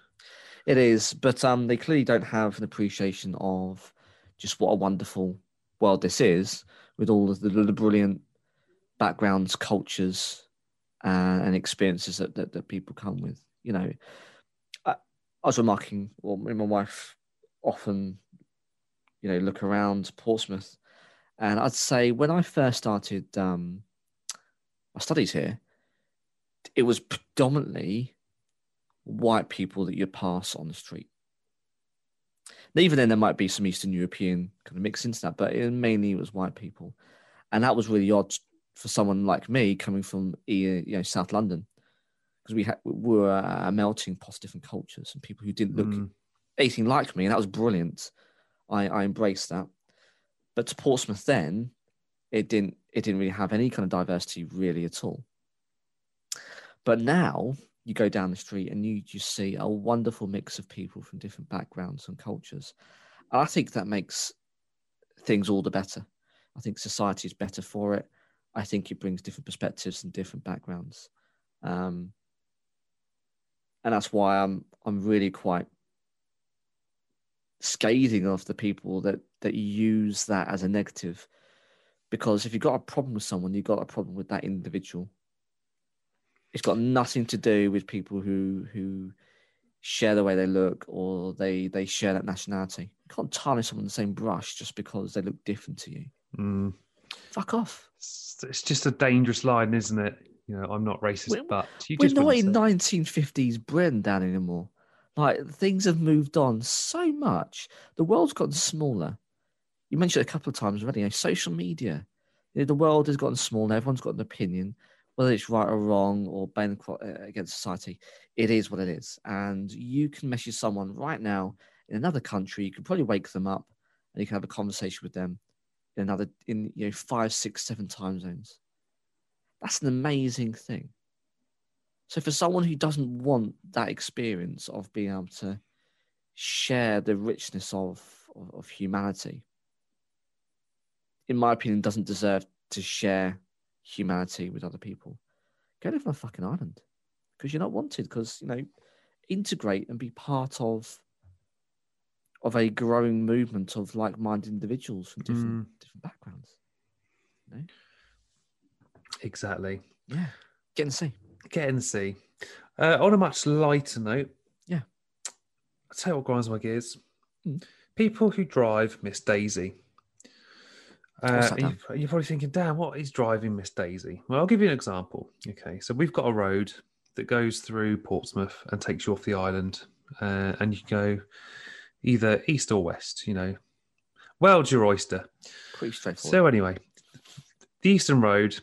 It is, but um, they clearly don't have an appreciation of just what a wonderful world this is, with all of the, the brilliant backgrounds, cultures, uh, and experiences that, that that people come with. You know, I, I was remarking, well, me and my wife often, you know, look around Portsmouth, and I'd say when I first started um, my studies here, it was predominantly white people that you pass on the street. And even then, there might be some Eastern European kind of mix into that, but it mainly was white people, and that was really odd for someone like me coming from you know South London, because we had we were a melting pot of different cultures and people who didn't look Mm. anything like me, and that was brilliant. I, I embraced that. But to Portsmouth then, it didn't it didn't really have any kind of diversity really at all. But now you go down the street and you just see a wonderful mix of people from different backgrounds and cultures. And I think that makes things all the better. I think society is better for it. I think it brings different perspectives and different backgrounds. Um, and that's why I'm I'm really quite scathing of the people that that use that as a negative because if you've got a problem with someone you've got a problem with that individual it's got nothing to do with people who who share the way they look or they they share that nationality you can't tarnish someone the same brush just because they look different to you Mm. fuck off It's, just a dangerous line, isn't it? You know, I'm not racist, We're- but you we're not in 1950s Britain down anymore. Like things have moved on so much. The world's gotten smaller. You mentioned it a couple of times already. You know, social media. You know, the world has gotten smaller. Everyone's got an opinion, whether it's right or wrong or bang uh, against society. It is what it is, and you can message someone right now in another country. You can probably wake them up, and you can have a conversation with them in another in you know five, six, seven time zones. That's an amazing thing. So for someone who doesn't want that experience of being able to share the richness of, of, of humanity, in my opinion, doesn't deserve to share humanity with other people. Go live on a fucking island because you're not wanted. Because you know, integrate and be part of of a growing movement of like-minded individuals from different mm. different backgrounds. Exactly. Yeah, get and see. Get and see. Uh, on a much lighter note, Yeah. I'll tell you what grinds my gears. Mm. People who drive Miss Daisy. Uh, you, you're probably thinking, damn, what is driving Miss Daisy? Well, I'll give you an example. Okay, so we've got a road that goes through Portsmouth and takes you off the island, uh, and you can go either east or west. You know, world's your oyster. Pretty straightforward. So anyway, the Eastern Road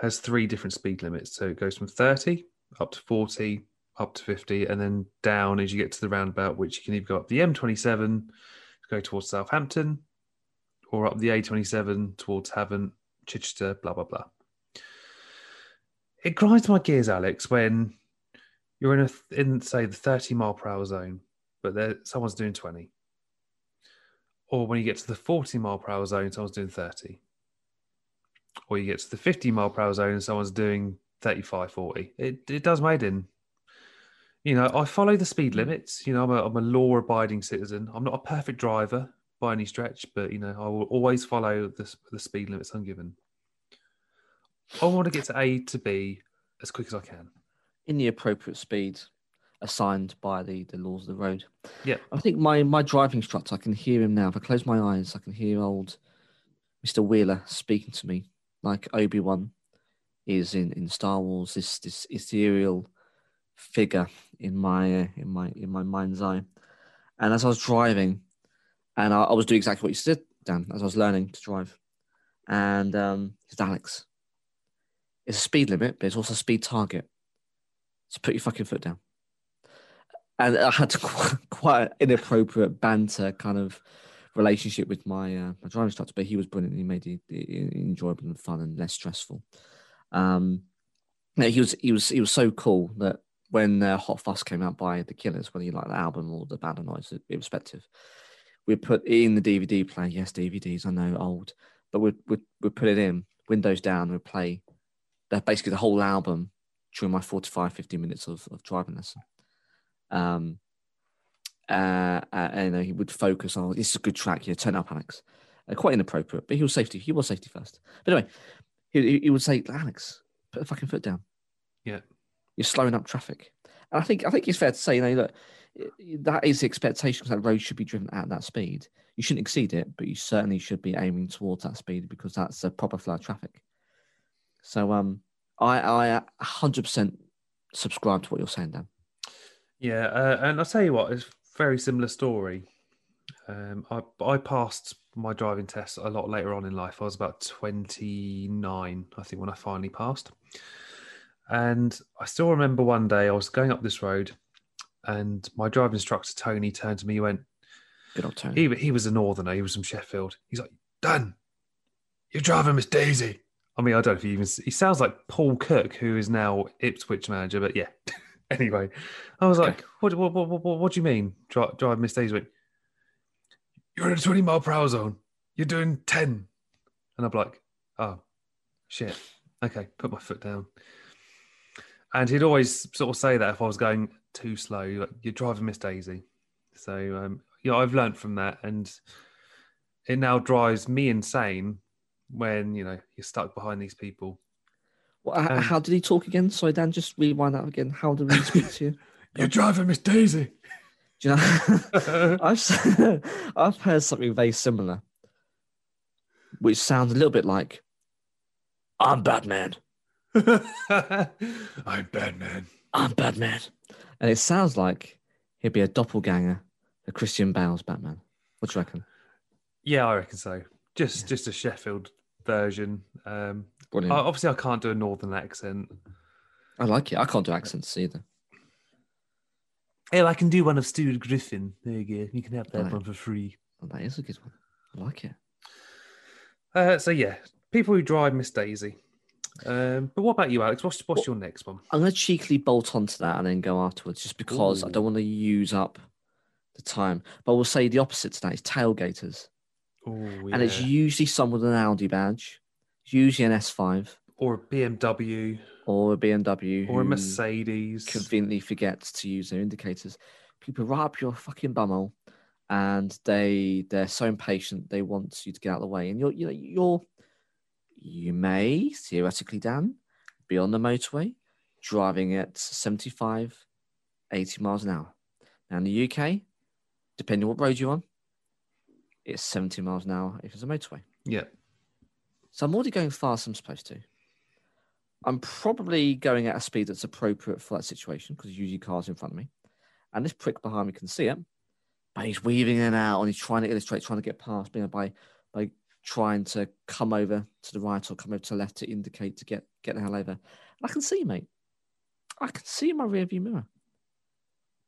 has three different speed limits. So it goes from 30 up to 40, up to 50, and then down as you get to the roundabout, which you can either go up the M27 to go towards Southampton, or up the A27 towards Havant, Chichester, blah blah blah. It grinds my gears, Alex, when you're in a in say the 30 mile per hour zone, but there someone's doing 20 or when you get to the 40 mile per hour zone, someone's doing 30. Or you get to the 50 mile per hour zone and someone's doing 35, 40. It, it does made in. You know, I follow the speed mm. limits. You know, I'm a, I'm a law abiding citizen. I'm not a perfect driver by any stretch, but, you know, I will always follow the, the speed limits I'm given. I want to get to A to B as quick as I can. in the appropriate speed assigned by the, the laws of the road. Yeah. I think my, my driving instructor, I can hear him now. If I close my eyes, I can hear old Mr. Wheeler speaking to me like Obi Wan is in, in Star Wars. This this ethereal figure in my uh, in my in my mind's eye. And as I was driving, and I, I was doing exactly what you said, Dan, as I was learning to drive, and um, said, Alex, it's a speed limit, but it's also a speed target. So put your fucking foot down. And I had *laughs* quite, quite inappropriate banter kind of relationship with my uh, my driving instructor, but he was brilliant. He made it, it enjoyable and fun and less stressful. Um, he was he was he was so cool that when uh, Hot Fuss came out by the Killers, whether you like the album or the band or not, irrespective. We put in the DVD player. Yes, DVDs. I know old, but we we we put it in. Windows down. We play the basically the whole album during my 45, 50 minutes of, of driving lesson. Um, uh, uh, and uh, he would focus on this is a good track. Yeah, turn up, Alex. Uh, quite inappropriate, but he was safety. He was safety first. But anyway, he, he- would say, Alex, put the fucking foot down. Yeah. you're slowing up traffic. And I think I think it's fair to say, you know, that that is the expectation because that road should be driven at that speed. You shouldn't exceed it, but you certainly should be aiming towards that speed because that's a proper flow of traffic. So, um, I I 100% subscribe to what you're saying, Dan. Yeah, uh, and I'll tell you what, a very similar story. Um, I I passed my driving test a lot later on in life. I was about 29, I think, when I finally passed. And I still remember one day I was going up this road, and my driving instructor Tony turned to me. He went, Good old Tony. he he was a northerner. He was from Sheffield. He's like, Dan, you're driving Miss Daisy. I mean, I don't know if he even he sounds like Paul Cook, who is now Ipswich manager, but yeah. *laughs* *laughs* Anyway, I was like, what, what, what, what, what do you mean? Drive, drive Miss Daisy. You're in a 20 mile per hour zone. You're doing 10. And I'm like, oh, shit. Okay, put my foot down. And he'd always sort of say that if I was going too slow, like, you're driving Miss Daisy. So, um, yeah, I've learned from that. And it now drives me insane when, you know, you're stuck behind these people. Well, Um, how did he talk again? Sorry, Dan, just rewind that again. How did he speak to you? *laughs* You're driving Miss Daisy. *laughs* Do you know? *laughs* I've s- I've heard something very similar, which sounds a little bit like, "I'm Batman. I'm Batman. I'm Batman," and it sounds like he'd be a doppelganger a Christian Bale's Batman. What do you reckon? Yeah, I reckon so. Just just a Sheffield version. Um, Brilliant. I- obviously, I can't do a northern accent. I like it. I can't do accents either. Oh, I can do one of Stuart Griffin. There you go. You can have that Right. one for free. Oh, that is a good one. I like it. Uh, so yeah, people who drive Miss Daisy. Um, but what about you, Alex? What's what's Well- your next one? I'm going to cheekily bolt onto that and then go afterwards, just because I don't want to use up the time. But we'll say the opposite to that is tailgaters. Oh, and it's usually someone with an Audi badge. Usually an S5 or a BMW or a BMW or a Mercedes. conveniently forgets to use their indicators. People right up your fucking bumhole, and they they're so impatient they want you to get out of the way. And you're you know you're you may theoretically, Dan, be on the motorway driving at 75, 80 miles an hour. Now in the UK, depending on what road you're on, it's 70 miles an hour if it's a motorway. yeah. So I'm already going than I'm supposed to. I'm probably going at a speed that's appropriate for that situation because usually cars in front of me. And this prick behind me can see it, but he's weaving in and out and he's trying to illustrate, trying to get past me by by trying to come over to the right or come over to the left to indicate to get get the hell over. And I can see, mate. I can see in my rearview mirror.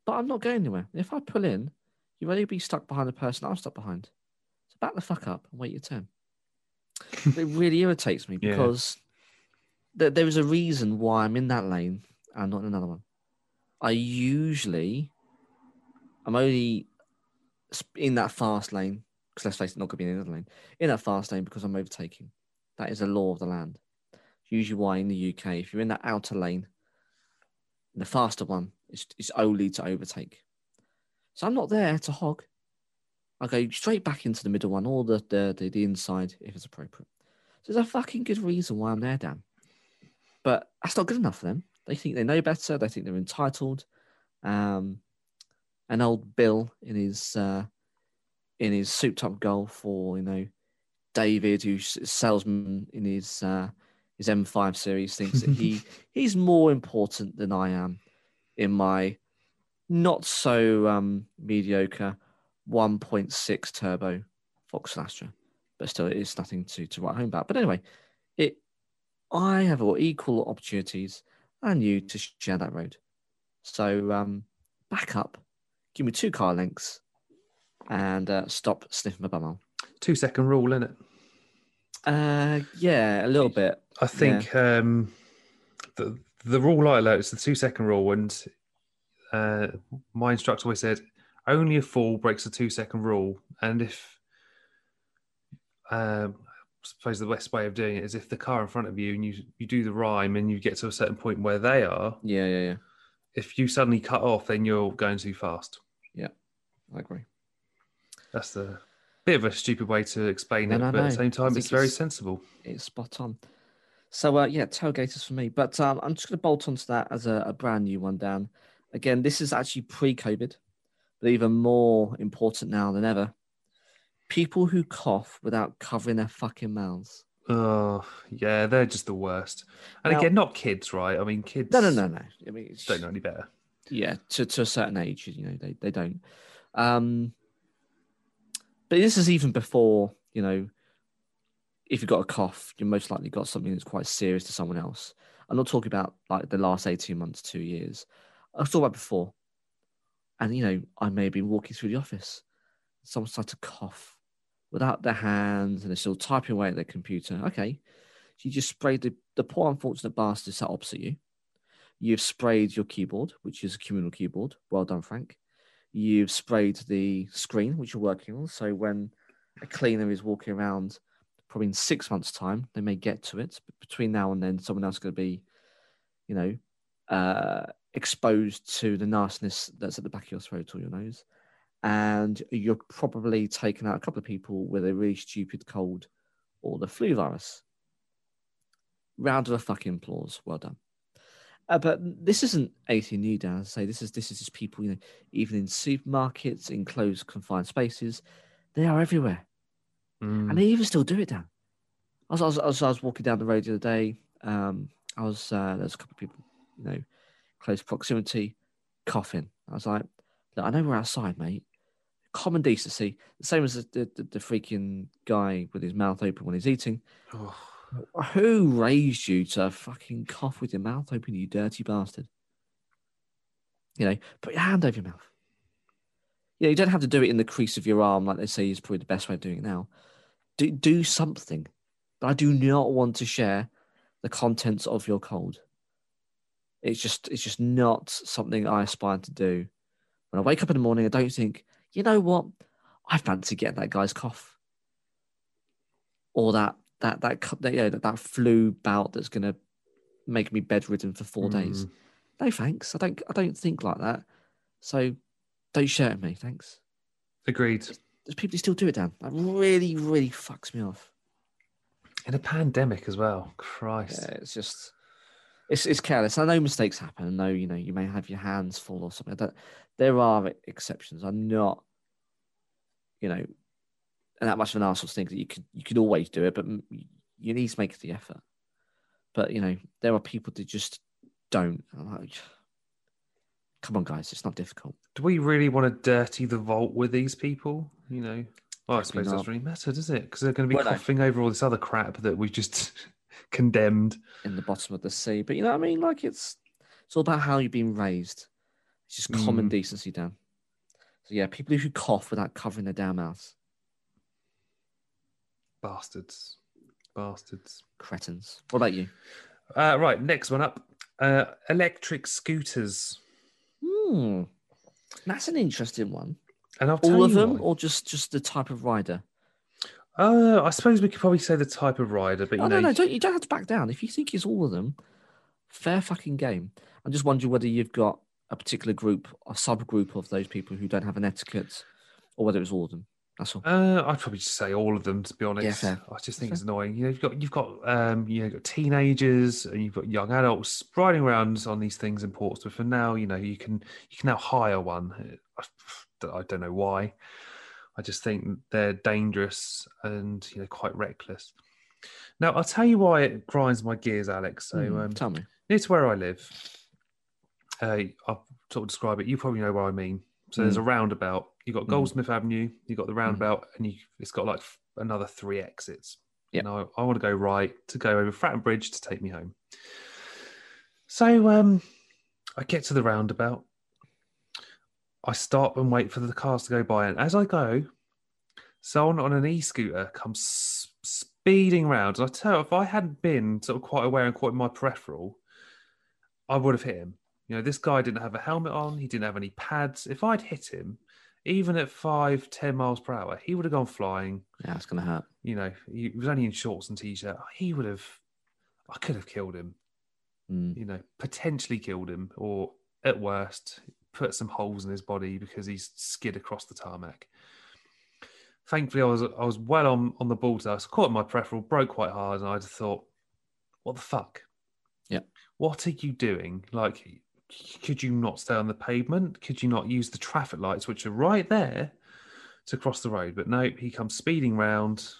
But I'm not going anywhere. If I pull in, you'll only be stuck behind the person I'm stuck behind. So back the fuck up and wait your turn it really irritates me Yeah. because th- there is a reason why I'm in that lane and not in another one. I usually, I'm only in that fast lane because let's face it, not going to be in another lane. In that fast lane because I'm overtaking. That is a law of the land. Usually, why in the UK, if you're in that outer lane, the faster one is, is only to overtake. So I'm not there to hog. I go straight back into the middle one or the, the, the, the inside if it's appropriate. So there's a fucking good reason why I'm there, Dan. But that's not good enough for them. They think they know better. They think they're entitled. Um, and old Bill in his uh, in his souped up golf, or you know, David, who's a salesman in his uh, his M5 series, thinks that he *laughs* he's more important than I am in my not so um, mediocre 1.6 turbo Fox Astra, but still, it is nothing to, to write home about. But anyway, it I have all equal opportunities and you to share that road. So um, back up, give me two car lengths, and uh, stop sniffing my bumhole. Two second rule, isn't it? Uh, yeah, a little bit. I think um, the the rule I learned is the two second rule, and uh, my instructor always said only a fool breaks the two second rule, and if um, I suppose the best way of doing it is if the car in front of you and you you do the rhyme and you get to a certain point where they are, Yeah, yeah, yeah. if you suddenly cut off, then you're going too fast. Yeah, I agree. That's the bit of a stupid way to explain it, but at the same time, it's very it's- sensible. It's spot on. So uh, yeah, tailgaters for me. But um, I'm just going to bolt onto that as a, a brand new one, Dan. Again, this is actually pre-COVID, but even more important now than ever. People who cough without covering their fucking mouths. Oh, yeah, they're just the worst. And Now- again, not kids, right? I mean, kids No, no, no, no. I mean, it's, don't know any better. yeah, to, to a certain age, you know, they, they don't. Um, but this is even before, you know, if you've got a cough, you most likely got something that's quite serious to someone else. I'm not talking about like the last 18 months, two years. I was talking about before. And, you know, I may be walking through the office. Someone started to cough without their hands and they're still typing away at their computer. Okay. So you just sprayed the, the poor unfortunate bastard sat opposite you. You've sprayed your keyboard, which is a communal keyboard. Well done, Frank. You've sprayed the screen, which you're working on. So when a cleaner is walking around, probably in six months' time, they may get to it. But between now and then, someone else is going to be, you know, uh, exposed to the nastiness that's at the back of your throat or your nose. And you're probably taking out a couple of people with a really stupid cold or the flu virus. Round of a fucking applause. Well done. Uh, but this isn't anything new, Dan. I say this is this is just people, you know, even in supermarkets, in closed confined spaces, they are everywhere, Mm. and they even still do it, Dan. I was, I was, I was, I was walking down the road the other day. Um, I was uh, there's a couple of people, you know, close proximity, coughing. I was like, Look, I know we're outside, mate. Common decency, the same as the, the, the freaking guy with his mouth open when he's eating. Oh, Who raised you to fucking cough with your mouth open, you dirty bastard? You know, put your hand over your mouth. You know, you don't have to do it in the crease of your arm, like they say is probably the best way of doing it now. Do do something. But I do not want to share the contents of your cold. It's just it's just not something I aspire to do. When I wake up in the morning, I don't think, you know what? I fancy getting that guy's cough. Or that that that that, you know, that, that flu bout that's gonna make me bedridden for four days. mm. No thanks. I don't I don't think like that. So don't share it with me, thanks. Agreed. There's people who still do it, Dan. That really, really fucks me off. In a pandemic as well. Christ. Yeah, it's just it's it's careless. I know mistakes happen. I know you know you may have your hands full or something. That there are exceptions. I'm not, you know, that much of an arsehole think that you could you could always do it, but you need to make the effort. But you know, there are people that just don't. I'm like, come on, guys, it's not difficult. Do we really want to dirty the vault with these people? You know, well, I suppose it doesn't really matter, does it? Because they're going to be Well, no. coughing over all this other crap that we just condemned. in the bottom of the sea. But you know what I mean? Like it's it's all about how you've been raised. It's just common Mm. decency, Dan. So yeah, people who cough without covering their damn mouths. Bastards. Bastards. Cretins. What about you? Uh, right, next one up. Uh, electric scooters. Hmm. That's an interesting one. And I'll All of them, why. or just just the type of rider? Uh, I suppose we could probably say the type of rider, but you Oh know, no, no, don't you don't have to back down. If you think it's all of them, fair fucking game. I'm just wondering whether you've got a particular group, a subgroup of those people who don't have an etiquette, or whether it's all of them. That's all. Uh, I'd probably just say all of them to be honest. fair. I just think Fair. it's annoying. You know, you've got you've got um, you know, you've got teenagers and you've got young adults riding around on these things in Portsmouth, and now you know you can you can now hire one. I don't know why. I just think they're dangerous and you know quite reckless. Now I'll tell you why it grinds my gears, Alex. So Hmm, um, tell me. near to where I live, uh, I'll sort of describe it. You probably know what I mean. So there's a roundabout. You've got Mm. Goldsmith Avenue. You've got the roundabout, and you, it's got like f- another three exits. Yep. And I, I want to go right to go over Fratton Bridge to take me home. So um, I get to the roundabout. I stop and wait for the cars to go by, and as I go, someone on an e-scooter comes speeding round. And I tell you, if I hadn't been sort of quite aware and quite in my peripheral, I would have hit him. You know, this guy didn't have a helmet on. He didn't have any pads. If I'd hit him, even at five, ten miles per hour, he would have gone flying. Yeah, it's gonna hurt. You know, he was only in shorts and t-shirt. He would have. I could have killed him. Mm. You know, potentially killed him, or at worst, put some holes in his body because he's skid across the tarmac. Thankfully, I was I was well on on the ball. To I was caught my peripheral, broke quite hard, and I just thought, "What the fuck? Yeah. what are you doing? Like, could you not stay on the pavement? Could you not use the traffic lights, which are right there, to cross the road?" But no, he comes speeding round.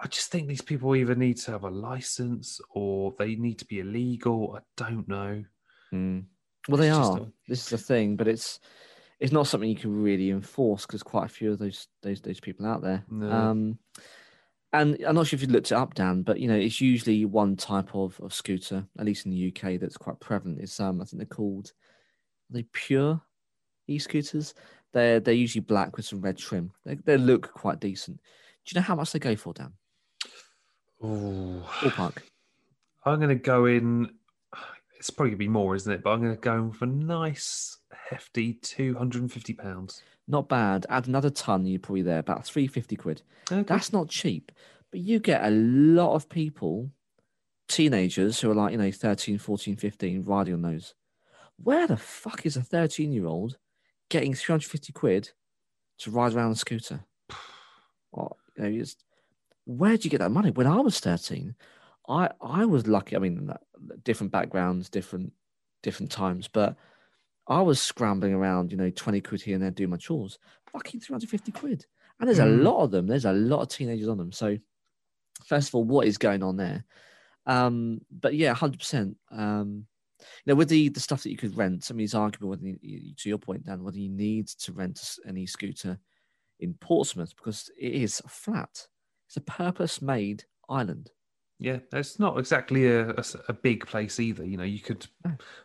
I just think these people either need to have a license or they need to be illegal. I don't know. Mm. Well, they are. a- This is the thing, but it's it's not something you can really enforce because quite a few of those those those people out there. No. Um, and I'm not sure if you looked it up, Dan, but you know it's usually one type of, of scooter, at least in the UK, that's quite prevalent. It's um I think they're called are they pure e-scooters. They're they're usually black with some red trim. They they look quite decent. Do you know how much they go for, Dan? Ooh. Ballpark. I'm going to go in. It's probably gonna be more, isn't it? But I'm gonna go for a nice hefty two hundred and fifty pounds. Not bad. Add another ton, you're probably there, about 350 quid. Okay. That's not cheap, but you get a lot of people, teenagers who are like, you know, 13, 14, 15, riding on those. Where the fuck is a 13 year old getting 350 quid to ride around a scooter? *sighs* You know, where do you get that money? When I was 13, I, I was lucky. I mean, different backgrounds, different different times, but I was scrambling around, you know, 20 quid here and there doing my chores. Fucking 350 quid. And there's Mm. a lot of them. There's a lot of teenagers on them. So, first of all, what is going on there? Um, but yeah, 100%. Um, you know, with the, the stuff that you could rent, I mean, it's arguable whether, you, to your point, Dan, whether you need to rent any scooter in Portsmouth because it is flat. It's a purpose made island. Yeah, it's not exactly a a big place either. You know, you could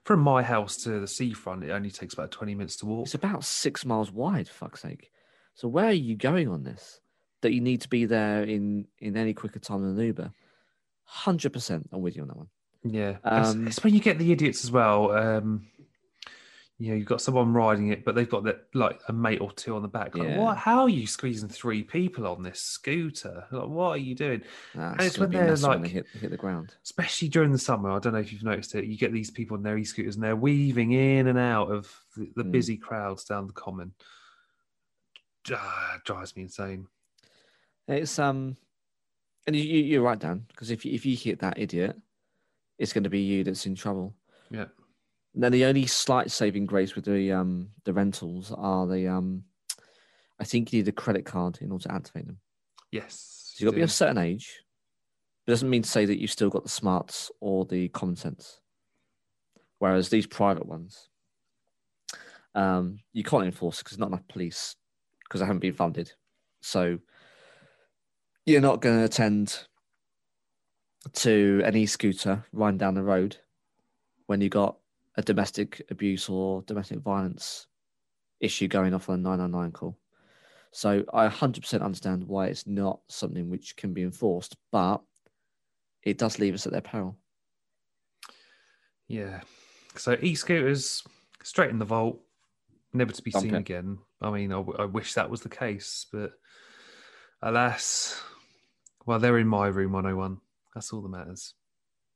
from my house to the seafront, it only takes about twenty minutes to walk. It's about six miles wide, for fuck's sake. So where are you going on this? That you need to be there in in any quicker time than an Uber? Hundred percent, I'm with you on that one. Yeah, it's, Um, it's when you get the idiots as well. Um, you know, you've got someone riding it, but they've got that like a mate or two on the back. Like, Yeah. what? How are you squeezing three people on this scooter? Like, what are you doing? That's it's when they're, messy when they like- hit hit the ground. Especially during the summer. I don't know if you've noticed it. You get these people on their e-scooters and they're weaving in and out of the, the Mm. busy crowds down the common. Ah, it drives me insane. It's um, and you, you- you're right, Dan, because if you, if you hit that idiot, it's going to be you that's in trouble. Yeah. And then the only slight saving grace with the um the rentals are the um, I think you need a credit card in order to activate them. Yes. So you've got to be a certain age. It doesn't mean to say that you've still got the smarts or the common sense. Whereas these private ones, um, you can't enforce because not enough police because they haven't been funded. So you're not going to attend to an e-scooter riding down the road when you got a domestic abuse or domestic violence issue going off on a 999 call. So I 100% understand why it's not something which can be enforced, but it does leave us at their peril. Yeah. So e-scooters straight in the vault, never to be Dump seen it. again. I mean, I, w- I wish that was the case, but alas, well, they're in my room 101. That's all that matters.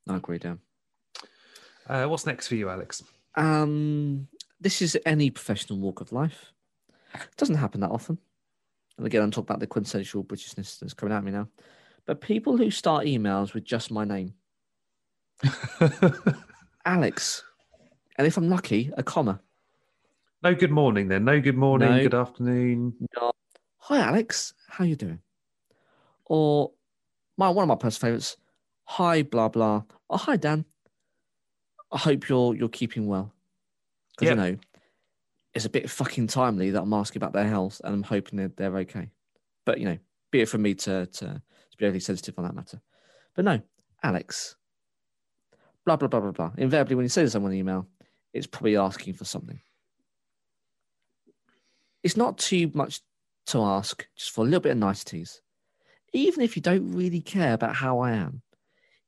I agree, Dan. Uh, what's next for you, Alex? Um, this is any professional walk of life. It doesn't happen that often. And again, I'm talking about the quintessential Britishness that's coming at me now. But people who start emails with just my name, *laughs* Alex, and if I'm lucky, a comma. no good morning then. No good morning. No. Good afternoon. Not, Hi, Alex. How you doing? Or my one of my personal favorites. Hi, blah blah. Oh, hi, Dan. I hope you're you're keeping well. Because Yep. you know, it's a bit fucking timely that I'm asking about their health, and I'm hoping that they're okay. But you know, be it from me to to, to be overly sensitive on that matter. But no, Alex. Blah blah blah blah blah. Invariably, when you send someone an email, it's probably asking for something. It's not too much to ask, just for a little bit of niceties. Even if you don't really care about how I am,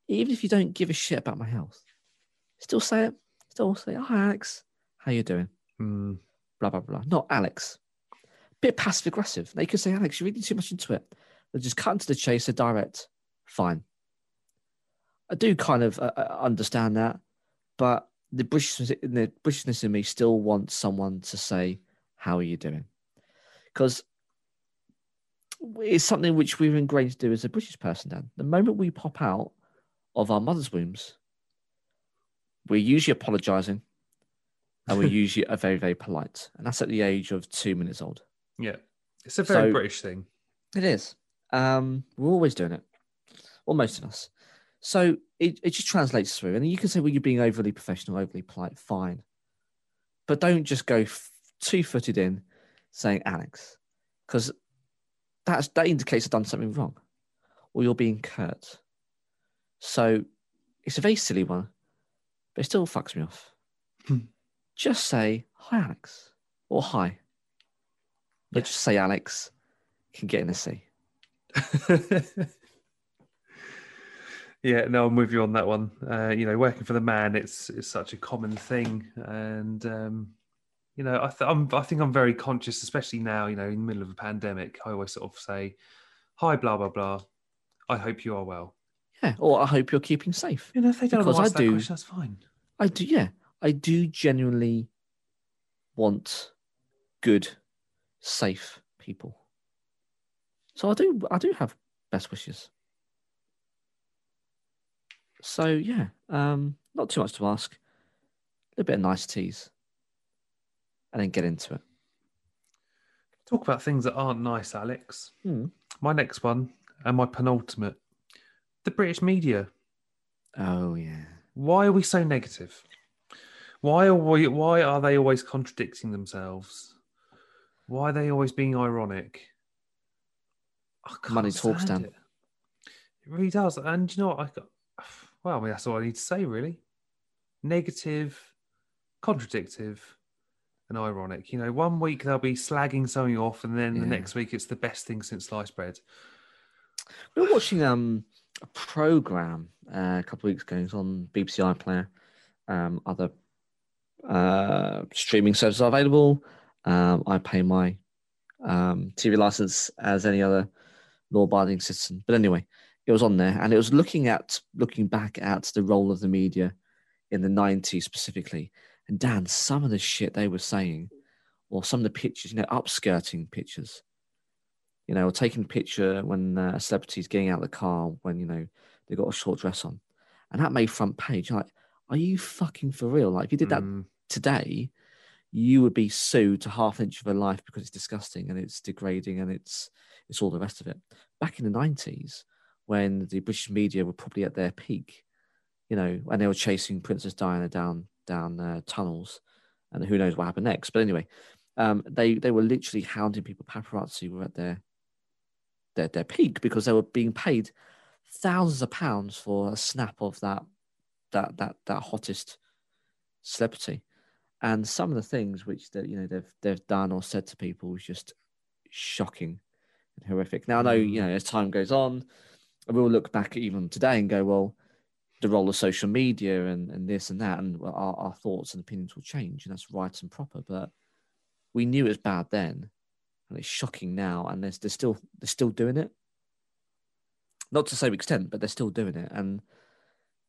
even if you don't give a shit about my health, still say it. Still say, "Hi, Alex. How you doing?" Hmm. Blah blah blah. Not Alex. Bit passive aggressive. They could say, "Alex, you're reading too much into it." They just cut into the chase. They're direct. Fine. I do kind of uh, uh, understand that, but the Britishness, the Britishness in me still wants someone to say, "How are you doing?" Because it's something which we're ingrained to do as a British person. Dan, the moment we pop out of our mother's wombs, we're usually apologising, and we're usually are very, very polite, and that's at the age of two minutes old. Yeah. It's a very So- British thing. It is. Um, we're always doing it, or most of us. So it, it just translates through. And you can say, well, you're being overly professional, overly polite, fine. But don't just go f- two footed in saying Alex, because that's that indicates I've done something wrong, or you're being curt. So it's a very silly one, but it still fucks me off. Hmm. just say hi, Alex, or hi. But Yeah. just say Alex can get in the sea. *laughs* Yeah, no, I'm with you on that one. Uh, you know, working for the man, it's it's such a common thing, and um, you know, I th- I'm I think I'm very conscious, especially now. You know, in the middle of a pandemic, I always sort of say, "Hi, blah blah blah. I hope you are well." Yeah, or I hope you're keeping safe. You know, if they don't Because want I to ask that do- question, that's fine. I do, yeah, I do genuinely want good, safe people. So I do, I do have best wishes. So yeah, um, not too much to ask. A little bit of niceties, and then get into it. Talk about things that aren't nice, Alex. Hmm. My next one and my penultimate, the British media. Oh yeah, Why are we so negative? Why are we, why are they always contradicting themselves? Why are they always being ironic? Money talks, Dan. It. it really does. And you know what? I got, well, I mean, that's all I need to say, really. Negative, contradictive, and ironic. You know, one week they'll be slagging something off, and then the next week it's the best thing since sliced bread. we were watching um a program uh, a couple of weeks ago. It was on BBC iPlayer. Um, other uh, streaming services are available. Um, I pay my um, TV license as any other law-abiding citizen. But anyway, it was on there, and it was looking at looking back at the role of the media in the '90s specifically. And Dan, some of the shit they were saying, or some of the pictures, you know, upskirting pictures you know, or taking a picture when uh, a celebrity's getting out of the car when, you know, they've got a short dress on. And that made front page. You're like, are you fucking for real? Like, if you did that Mm, today, you would be sued to half an inch of your life because it's disgusting and it's degrading and it's it's all the rest of it. Back in the 90s, when the British media were probably at their peak, you know, and they were chasing Princess Diana down down uh, tunnels, and who knows what happened next. But anyway, um, they they were literally hounding people. Paparazzi were at their their their peak because they were being paid thousands of pounds for a snap of that that that that hottest celebrity. And some of the things which that you know they've they've done or said to people was just shocking and horrific. Now I know you mm. know as time goes on, we'll look back even today and go, well, the role of social media and, and this and that, and our, our thoughts and opinions will change, and that's right and proper. But we knew it was bad then, and it's shocking now, and they're, still they're still doing it. Not to the same extent, but they're still doing it, and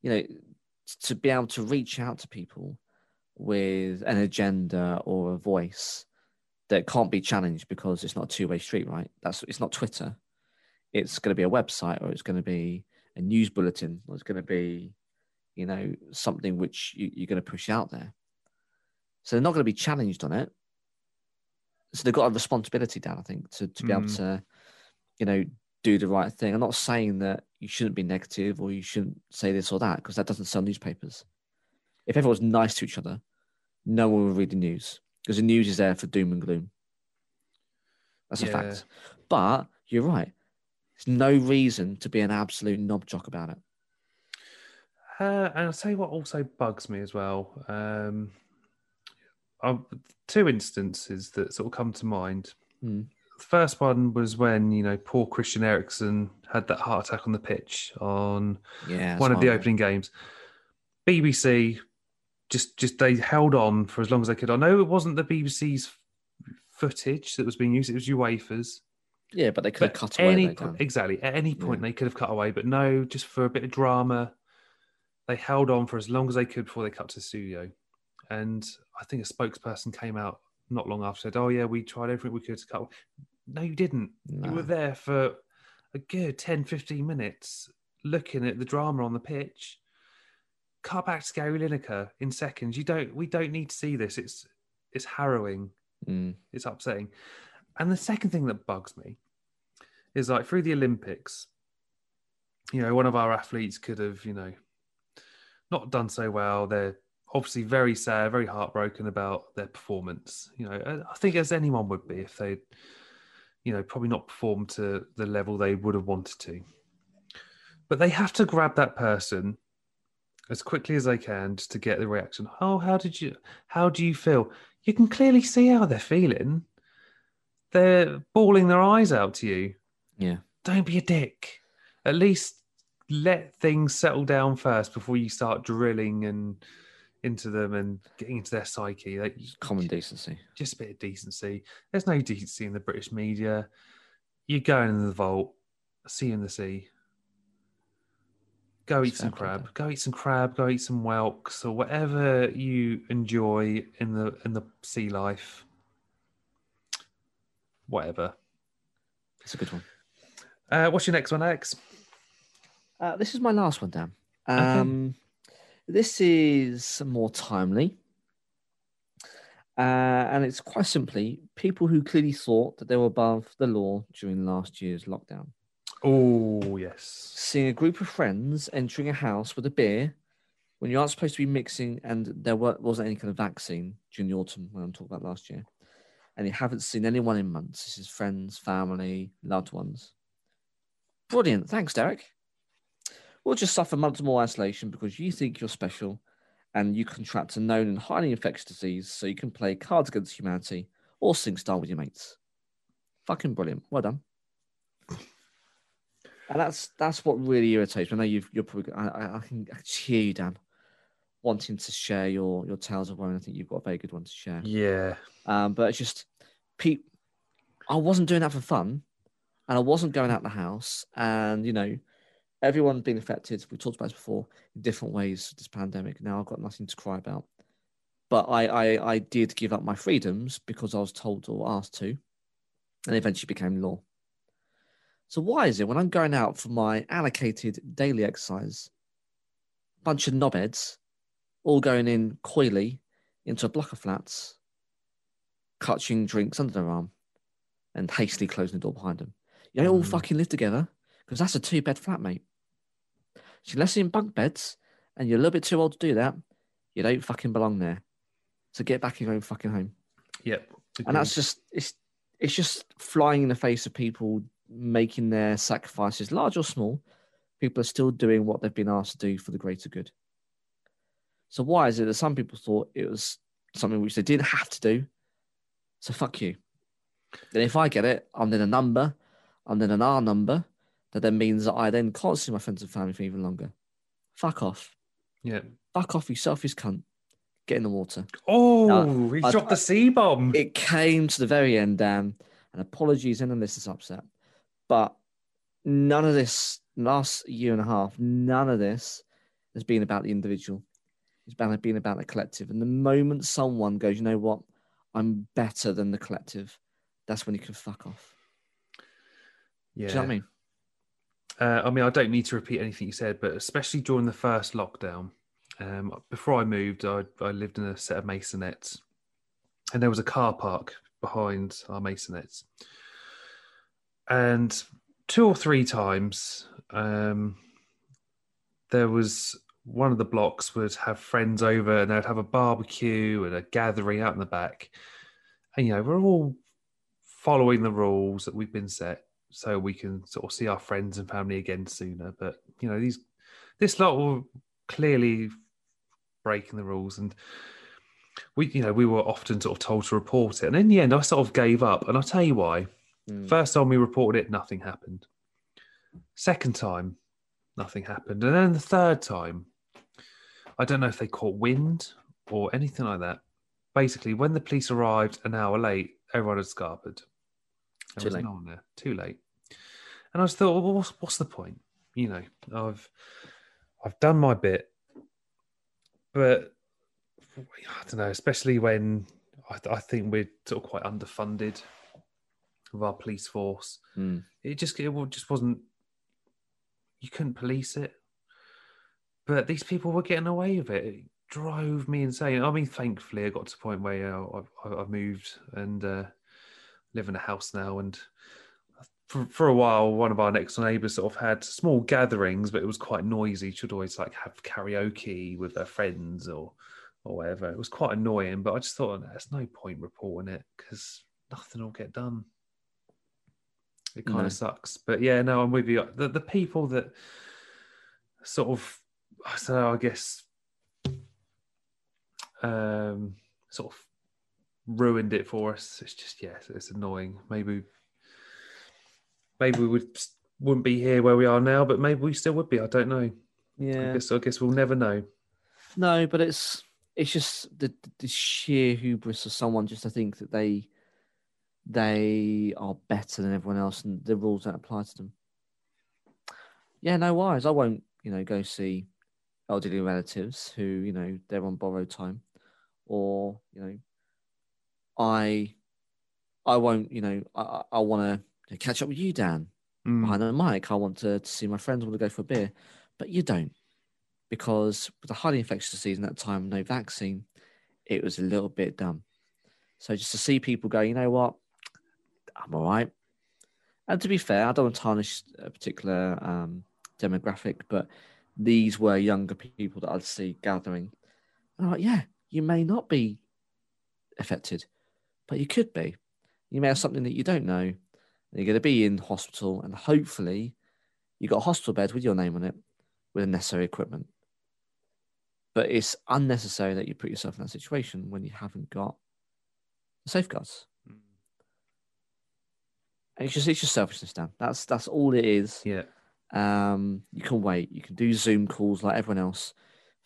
you know, to be able to reach out to people with an agenda or a voice that can't be challenged because it's not a two-way street, right? That's it's not Twitter. It's going to be a website, or it's going to be a news bulletin, or it's going to be, you know, something which you, you're going to push out there. So they're not going to be challenged on it. So they've got a responsibility, Dan, I think, to, to be able Mm. to, you know, do the right thing. I'm not saying that you shouldn't be negative or you shouldn't say this or that because that doesn't sell newspapers. If everyone's nice to each other, no one will read the news because the news is there for doom and gloom. That's a fact. But you're right. There's no reason to be an absolute knob jock about it. Uh, and I'll tell you what also bugs me as well. Um, um, two instances that sort of come to mind. Hmm. The first one was when, you know, poor Christian Eriksen had that heart attack on the pitch on Yeah. one of the opening games. BBC just just they held on for as long as they could. I know it wasn't the BBC's footage that was being used; it was UEFA's. Yeah, but they could have cut away. any though, po- Dan. exactly at any point Yeah. they could have cut away, but no, just for a bit of drama, they held on for as long as they could before they cut to the studio. And I think a spokesperson came out not long after said, "Oh yeah, we tried everything we could to cut." No, you didn't. You were there for a good 10, 15 minutes looking at the drama on the pitch. Cut back to Gary Lineker in seconds. You don't. We don't need to see this. It's it's harrowing Mm. it's upsetting. And the second thing that bugs me is like through the Olympics, you know, one of our athletes could have, you know, not done so well. They're obviously very sad, very heartbroken about their performance. You know, I think as anyone would be if they, you know, probably not performed to the level they would have wanted to. But they have to grab that person as quickly as they can just to get the reaction. Oh, how did you how do you feel? You can clearly see how they're feeling. They're bawling their eyes out to you. Yeah. Don't be a dick. At least let things settle down first before you start drilling and into them and getting into their psyche. Like, Common decency. just a bit of decency. There's no decency in the British media. You go in the vault, see you in the sea. Go eat It's some crab. Go eat some crab. Go eat some whelks or whatever you enjoy in the in the sea life. Whatever. It's a good one. Uh, what's your next one, Alex? Uh, this is my last one, Dan. Um, This is more timely. Uh, and it's quite simply people who clearly thought that they were above the law during last year's lockdown. Oh yes. Seeing a group of friends entering a house with a beer when you aren't supposed to be mixing, and there wa- wasn't any kind of vaccine during the autumn when I'm talking about last year, and you haven't seen anyone in months. This is friends, family, loved ones. Brilliant. Thanks, Derek. We'll just suffer months more isolation because you think you're special and you contract a known and highly infectious disease so you can play Cards Against Humanity or Sing Star with your mates. Fucking brilliant. Well done. And that's that's what really irritates me. I know you've, you're probably I, I, can I can hear you, Dan, wanting to share your your tales of woe. and I think you've got a very good one to share. Yeah. Um, but it's just, Pete, I wasn't doing that for fun, and I wasn't going out the house, and you know, everyone's been affected. We talked about this before in different ways. This pandemic. Now I've got nothing to cry about, but I I, I did give up my freedoms because I was told or asked to, and eventually became law. So why is it when I'm going out for my allocated daily exercise, bunch of knobheads, all going in coyly into a block of flats, clutching drinks under their arm, and hastily closing the door behind them. They all Mm. fucking live together because that's a two bed flat, mate. So unless you're in bunk beds and you're a little bit too old to do that, you don't fucking belong there. So get back in your own fucking home. Yep. And that's just it's it's just flying in the face of people making their sacrifices, large or small. People are still doing what they've been asked to do for the greater good. So why is it that some people thought it was something which they didn't have to do? So fuck you. Then if I get it, I'm then a number, I'm then an R number. That then means that I then can't see my friends and family for even longer. Fuck off. yeah. Fuck off, you selfish cunt. Get in the water. Oh, he I- dropped the C bomb. It came to the very end, Dan, and apologies, and this is upset. But none of this last year and a half, none of this has been about the individual. It's been been about the collective. And the moment someone goes, you know what, I'm better than the collective, that's when you can fuck off. Yeah. Do you know what I mean? Uh, I mean, I don't need to repeat anything you said, but especially during the first lockdown, um, before I moved, I, I lived in a set of masonettes, and there was a car park behind our masonettes. And two or three times, um, there was one of the blocks would have friends over, and they'd have a barbecue and a gathering out in the back. And you know, we're all following the rules that we've been set so we can sort of see our friends and family again sooner. But you know, these this lot were clearly breaking the rules, and we, you know, we were often sort of told to report it. And in the end, I sort of gave up. And I'll tell you why. Mm. First time we reported it, nothing happened. Second time, nothing happened. And then the third time, I don't know if they caught wind or anything like that. Basically, when the police arrived an hour late, everyone had scarpered. There Too was late. no one there. Too late. And I just thought, well, what's, what's the point? You know, I've I've done my bit, but I don't know, especially when I, I think we're sort of quite underfunded with our police force. Mm. It just it just wasn't. You couldn't police it, but these people were getting away with it. It drove me insane. I mean, thankfully, I got to the point where you know, I, I, I moved and uh, live in a house now. And for, for a while, one of our next door neighbours sort of had small gatherings, but it was quite noisy. She'd always like have karaoke with her friends or or whatever. It was quite annoying, but I just thought there's no point reporting it because nothing will get done. It kind No. of sucks. But yeah, no, I'm with you. The, the people that sort of, I don't know, I guess, um, sort of ruined it for us. It's just, yeah, it's, it's annoying. Maybe, maybe we would wouldn't be here where we are now, but maybe we still would be. I don't know. I Yeah. guess I guess we'll never know. No, but it's it's just the the sheer hubris of someone just to think that they they are better than everyone else and the rules don't apply to them. Yeah, no worries. I won't, you know, go see elderly relatives who, you know, they're on borrowed time. Or, you know, I I won't, you know, I I, I wanna catch up with you, Dan Mm. behind the mic. I want to, to see my friends. I want to go for a beer, but you don't because with a highly infectious disease and that time, no vaccine, it was a little bit dumb. So just to see people go, you know what, I'm all right. And to be fair, I don't want to tarnish a particular um, demographic, but these were younger people that I'd see gathering. And I'm like, yeah, you may not be affected, but you could be. You may have something that you don't know. You're going to be in hospital, and hopefully, you've got a hospital bed with your name on it with the necessary equipment. But it's unnecessary that you put yourself in that situation when you haven't got the safeguards. Mm. And it's just it's just selfishness, Dan. That's that's all it is. Yeah. Um, you can wait. You can do Zoom calls like everyone else,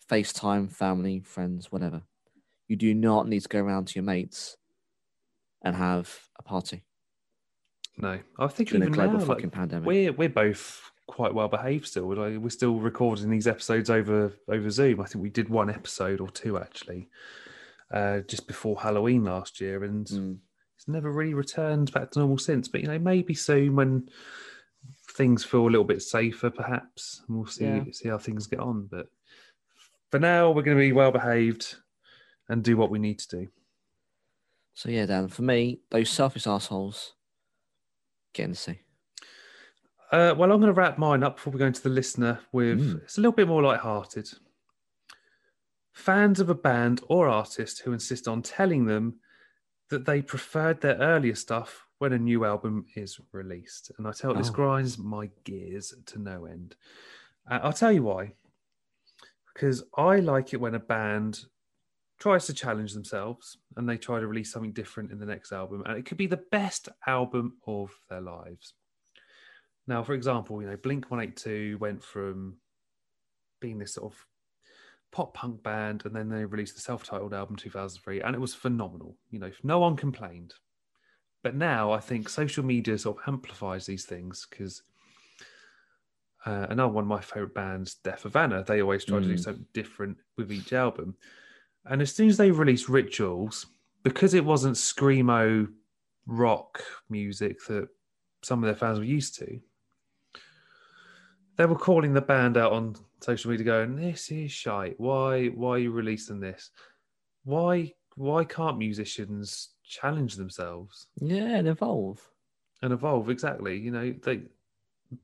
FaceTime, family, friends, whatever. You do not need to go around to your mates and have a party No, I think a even global now, like, pandemic. we're we're both quite well behaved still. Like, we're still recording these episodes over over Zoom. I think we did one episode or two actually, uh, just before Halloween last year, and Mm. it's never really returned back to normal since. But you know, maybe soon when things feel a little bit safer, perhaps and we'll see Yeah. see how things get on. But for now, we're going to be well behaved and do what we need to do. So yeah, Dan. For me, those selfish assholes getting to see. Uh, well, I'm going to wrap mine up before we go into the listener with Mm. it's a little bit more light-hearted. Fans of a band or artist who insist on telling them that they preferred their earlier stuff when a new album is released, and I tell you, this Oh. grinds my gears to no end. Uh, I'll tell you why. Because I like it when a band tries to challenge themselves and they try to release something different in the next album, and it could be the best album of their lives. Now, for example, you know, Blink 182 went from being this sort of pop punk band and then they released the self titled album 2003 and it was phenomenal. You know, no one complained. But now I think social media sort of amplifies these things because uh, another one of my favorite bands, Deaf Havana, they always try to do Mm. something different with each album. And as soon as they released Rituals, because it wasn't screamo rock music that some of their fans were used to, they were calling the band out on social media going, This is shite. Why why are you releasing this? Why why can't musicians challenge themselves Yeah, and evolve. and evolve? Exactly. You know, they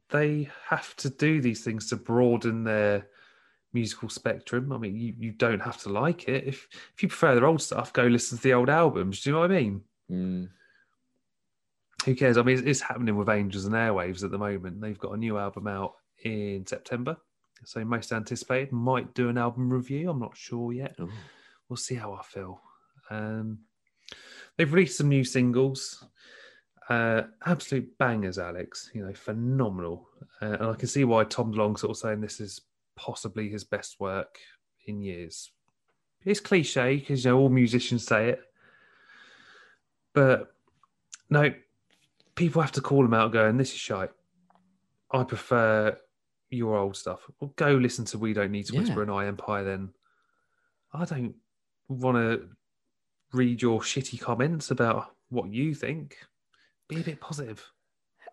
they have to do these things to broaden their musical spectrum. I mean, you, you don't have to like it. If if you prefer their old stuff, go listen to the old albums. Do you know what I mean? Mm. Who cares? I mean, it's, it's happening with Angels and Airwaves at the moment. They've got a new album out in September. So most anticipated. Might do an album review. I'm not sure yet. Ooh. We'll see how I feel. Um, they've released some new singles. Uh, absolute bangers, Alex. You know, phenomenal. Uh, and I can see why Tom DeLonge sort of saying this is possibly his best work in years. It's cliche because you know all musicians say it, but no, people have to call him out, going, "This is shite." I prefer your old stuff. Well, go listen to "We Don't Need to Yeah. Whisper" and "I Empire." Then I don't want to read your shitty comments about what you think. Be a bit positive.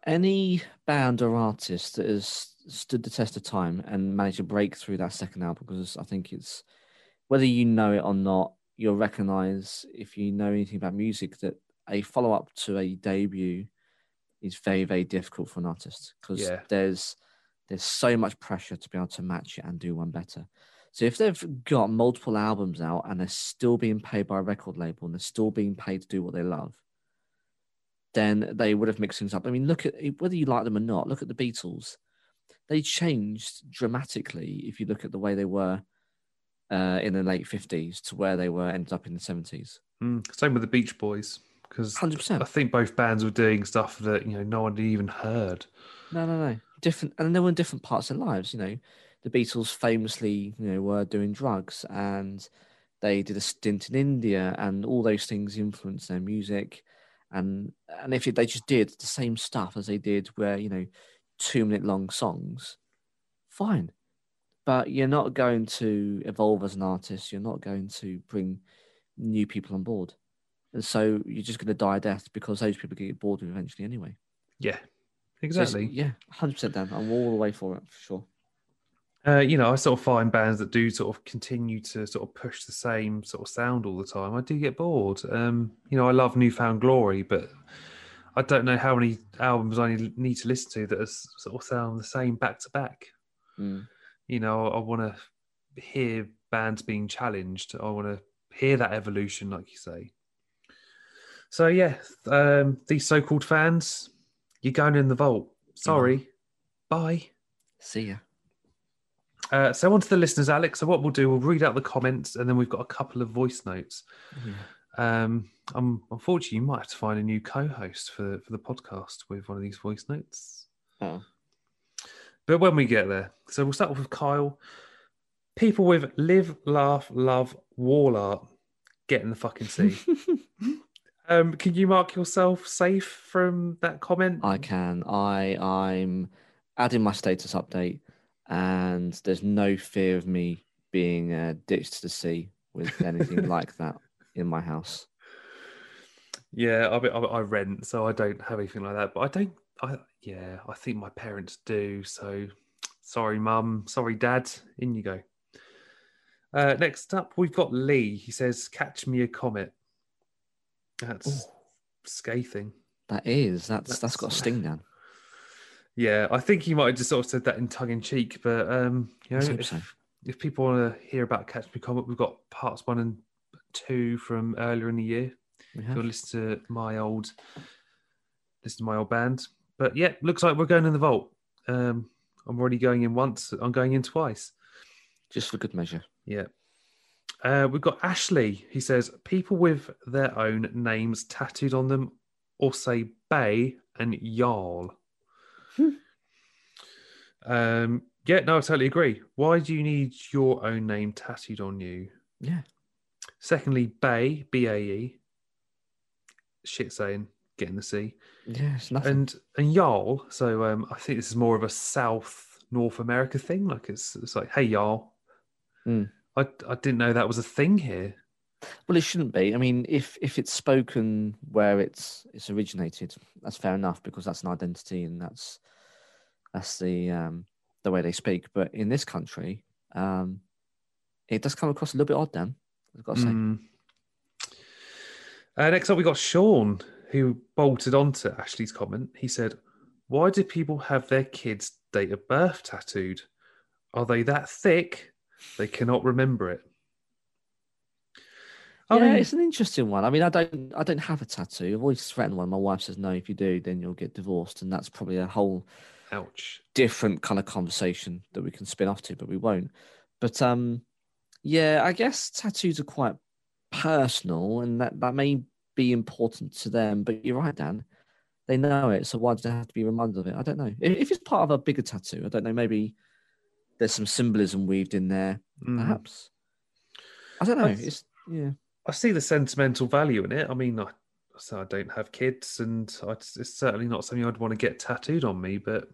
Any band or artist that has stood the test of time and managed to break through that second album, because I think it's whether you know it or not, you'll recognize if you know anything about music that a follow up to a debut is very, very difficult for an artist because Yeah. there's there's so much pressure to be able to match it and do one better. So if they've got multiple albums out and they're still being paid by a record label and they're still being paid to do what they love, then they would have mixed things up. I mean, look at whether you like them or not. Look at the Beatles; they changed dramatically. If you look at the way they were uh, in the late fifties to where they were ended up in the seventies. Mm, same with the Beach Boys because Hundred I think both bands were doing stuff that you know no one even heard. No, no, no. different, and they were in different parts of their lives. You know, the Beatles famously, you know, were doing drugs, and they did a stint in India, and all those things influenced their music. And and if they just did the same stuff as they did, where you know, two minute long songs, fine. But you're not going to evolve as an artist. You're not going to bring new people on board. And so you're just going to die a death because those people get bored with eventually anyway. Yeah, exactly. it's- yeah, 100% Dan. I'm all the way for it, for sure. Uh, you know, I sort of find bands that do sort of continue to sort of push the same sort of sound all the time. I do get bored. Um, you know, I love New Found Glory, but I don't know how many albums I need to listen to that is sort of sound the same back to back. Mm. You know, I want to hear bands being challenged. I want to hear that evolution, like you say. So yeah, um, these so-called fans, you're going in the vault. Sorry, bye. See ya. Uh, so on to the listeners, Alex. So what we'll do, we'll read out the comments, and then we've got a couple of voice notes. Yeah. Um, um, unfortunately, you might have to find a new co-host for for the podcast with one of these voice notes. Oh. But when we get there, so we'll start off with Kyle. People with live, laugh, love, wall art, get in the fucking sea. *laughs* um, can you mark yourself safe from that comment? I can. I I'm adding my status update, and there's no fear of me being uh, ditched to sea with anything *laughs* like that in my house. Yeah, I, I, I rent, so I don't have anything like that. But I don't. I yeah, I think my parents do. So sorry, mum. Sorry, dad. In you go. Uh, next up, we've got Lee. He says, "Catch me a comet." That's Ooh. scathing. That is that's that's That's- got a sting down. Yeah, I think he might have just sort of said that in tongue in cheek, but um, you know, if, so. if people want to hear about Catch Me Comet, we've got parts one and two from earlier in the year. We If have. you'll listen to my old, listen to my old band. But yeah, looks like we're going in the vault. Um, I'm already going in once. I'm going in twice. Just for good measure. Yeah. Uh, we've got Ashley. He says people with their own names tattooed on them, or say Bay and Jarl. Um, yeah, no, I totally agree. Why do you need your own name tattooed on you? Yeah. Secondly, Bay, B A E. Shit saying, get in the sea. Yeah, it's nothing. And and Jarl, so um, I think this is more of a South North America thing. Like it's it's like, hey Jarl. Hmm. I I didn't know that was a thing here. Well, it shouldn't be. I mean, if if it's spoken where it's it's originated, that's fair enough because that's an identity and that's that's the um the way they speak. But in this country, um, it does come across a little bit odd. Dan, I've got to say. Mm. Uh, next up, we got Sean, who bolted onto Ashley's comment. He said, "Why do people have their kids' date of birth tattooed? Are they that thick they cannot remember it?" I yeah, mean, it's an interesting one. I mean, I don't, I don't have a tattoo. I've always threatened one. My wife says no. If you do, then you'll get divorced, and that's probably a whole ouch. different kind of conversation that we can spin off to, but we won't. But um, yeah, I guess tattoos are quite personal, and that that may be important to them. But you're right, Dan. They know it, so why do they have to be reminded of it? I don't know. If, if it's part of a bigger tattoo, I don't know. Maybe there's some symbolism weaved in there, Mm. perhaps. I don't know. That's- It's yeah. I see the sentimental value in it. I mean, I, so I don't have kids, and I, it's certainly not something I'd want to get tattooed on me. But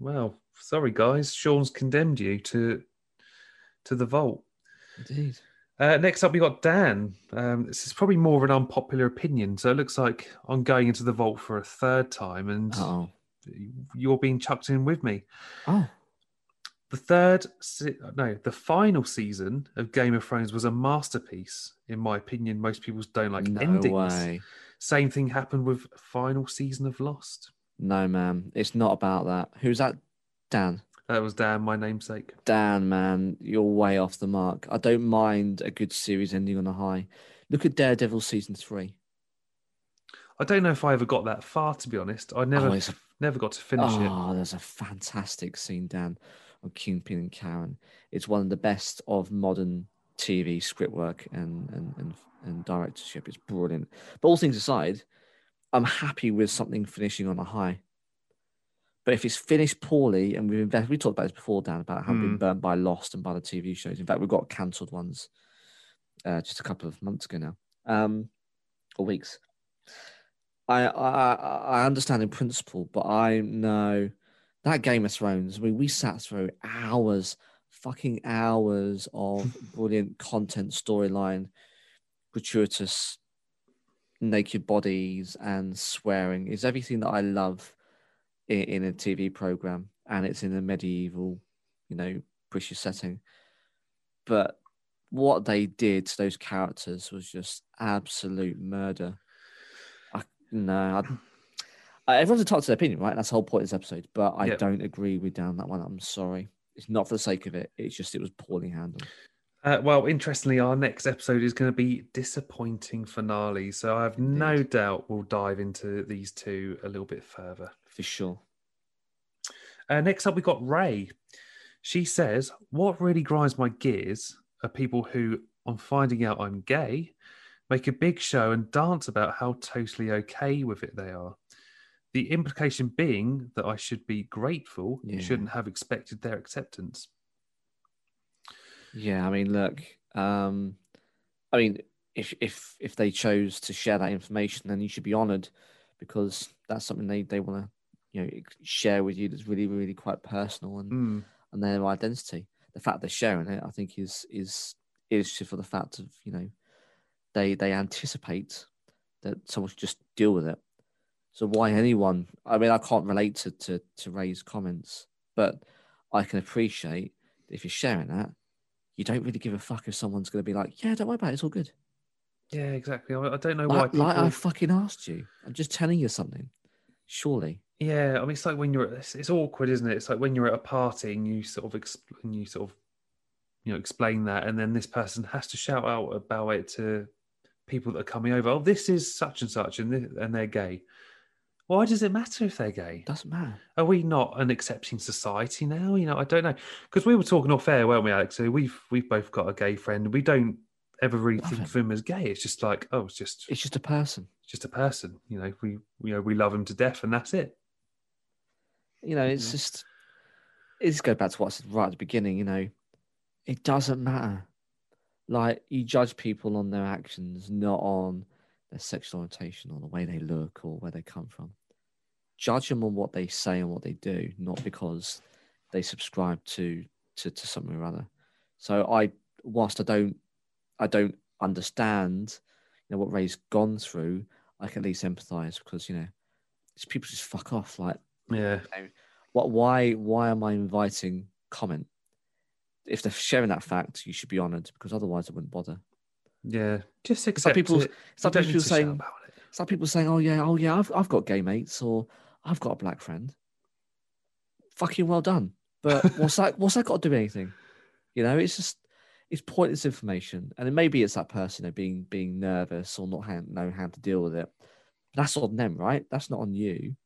well, sorry guys, Sean's condemned you to to the vault. Indeed. Uh, next up, we got Dan. Um, this is probably more of an unpopular opinion, so it looks like I'm going into the vault for a third time, and Oh. you're being chucked in with me. Oh. The third, se- no, the final season of Game of Thrones was a masterpiece, in my opinion. Most people don't like no endings. way. Same thing happened with final season of Lost. No, man. It's not about that. Who's that? Dan. That was Dan, my namesake. Dan, man, you're way off the mark. I don't mind a good series ending on a high. Look at Daredevil season three. I don't know if I ever got that far, to be honest. I never, Oh, never got to finish it. Ah, oh, there's a fantastic scene, Dan, on Kingpin and Karen. It's one of the best of modern TV script work and and and, and directorship. It's brilliant. But all things aside, I'm happy with something finishing on a high. But if it's finished poorly, and we've invested, we talked about this before, Dan, about having been Hmm. burnt by Lost and by the TV shows. In fact, we've got cancelled ones uh, just a couple of months ago now, um, or weeks. I, I I I understand in principle, but I know that Game of Thrones. I mean, we sat through hours, fucking hours of *laughs* brilliant content, storyline, gratuitous naked bodies and swearing. Is everything that I love in, in a TV program, and it's in a medieval, you know, British setting. But what they did to those characters was just absolute murder. I no, I, everyone's entitled to their opinion, right? That's the whole point of this episode. But I Yep. don't agree with down that one. I'm sorry. It's not for the sake of it. It's just it was poorly handled. Uh, well, interestingly, our next episode is going to be disappointing finale. So I have no doubt we'll dive into these two a little bit further. For sure. Uh, next up, we've got Ray. She says, What really grinds my gears are people who, on finding out I'm gay, make a big show and dance about how totally okay with it they are. The implication being that I should be grateful and Yeah. shouldn't have expected their acceptance. Yeah, I mean, look, um, I mean, if if if they chose to share that information, then you should be honoured because that's something they they want to you know share with you that's really really quite personal and Mm, and their identity. The fact they're sharing it, I think, is is is just for the fact of you know they they anticipate that someone should just deal with it. So why anyone? I mean, I can't relate to to to Ray's comments, but I can appreciate if you're sharing that, you don't really give a fuck if someone's going to be like, "Yeah, don't worry about it. It's all good." yeah, exactly. I, I don't know why people. like I fucking asked you. I'm just telling you something. Surely, Yeah, I mean, it's like when you're. It's, it's awkward, isn't it? It's like when you're at a party and you sort of exp- and you sort of, you know, explain that, and then this person has to shout out about it to people that are coming over. Oh, this is such and such, and this, and they're gay. Why does it matter if they're gay? doesn't matter. Are we not an accepting society now? You know, I don't know because we were talking off air, weren't we, Alex? So we've we've both got a gay friend. We don't ever really Love think him. of him as gay. It's just like, oh, it's just It's just a person. just a person. You know, we you know we love him to death, and that's it. You know, it's Yeah. just. It just goes back to what I said right at the beginning. You know, it doesn't matter. Like you judge people on their actions, not on their sexual orientation or the way they look or where they come from. Judge them on what they say and what they do, not because they subscribe to to, to something or other. So I, whilst I don't, I don't understand, you know, what Ray's gone through, I can at least empathise because you know, it's people just fuck off. Like, Yeah, what? Why? Why am I inviting comment? If they're sharing that fact, you should be honoured because otherwise, I wouldn't bother. Yeah. Just like accept people's- it. It's like people saying, it. it's like people saying, "Oh yeah, oh yeah, I've I've got gay mates or I've got a black friend." Fucking well done, but *laughs* what's that? What's that got to do with anything? You know, it's just it's pointless information, and maybe it's that person you know, being being nervous or not hand, know how to deal with it. That's on them, right? That's not on you.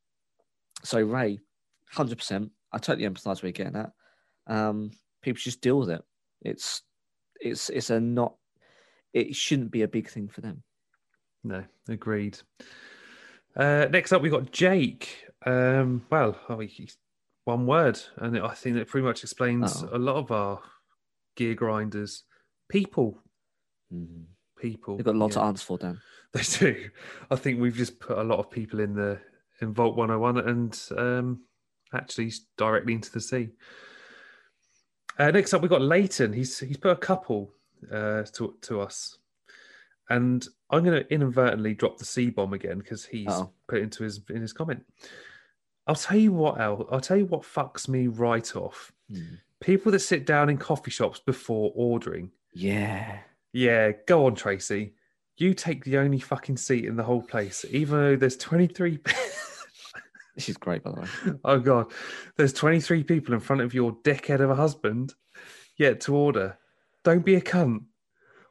So Ray, hundred percent, I totally empathise where you're getting at. Um, people just deal with it. It's it's it's a not. It shouldn't be a big thing for them. No, agreed. Uh, next up, we've got Jake. Um, well, oh, he's one word, and I think that pretty much explains Uh-oh. a lot of our gear grinders. People, Mhm. people. They've got a lot yeah. to answer for, Dan. *laughs* They do. I think we've just put a lot of people in the in Vault 101 and um, actually directly into the sea. Uh, next up, we've got Leighton. He's he's put a couple uh, to to us, and I'm going to inadvertently drop the C bomb again because he's Uh-oh. put into his in his comment. I'll tell you what, Al. I'll tell you what fucks me right off. Hmm. People that sit down in coffee shops before ordering. Yeah. Yeah, go on, Tracy. You take the only fucking seat in the whole place, even though there's 23. *laughs* This is great, by the way. oh, God. There's 23 people in front of your dickhead of a husband yet to order. Don't be a cunt.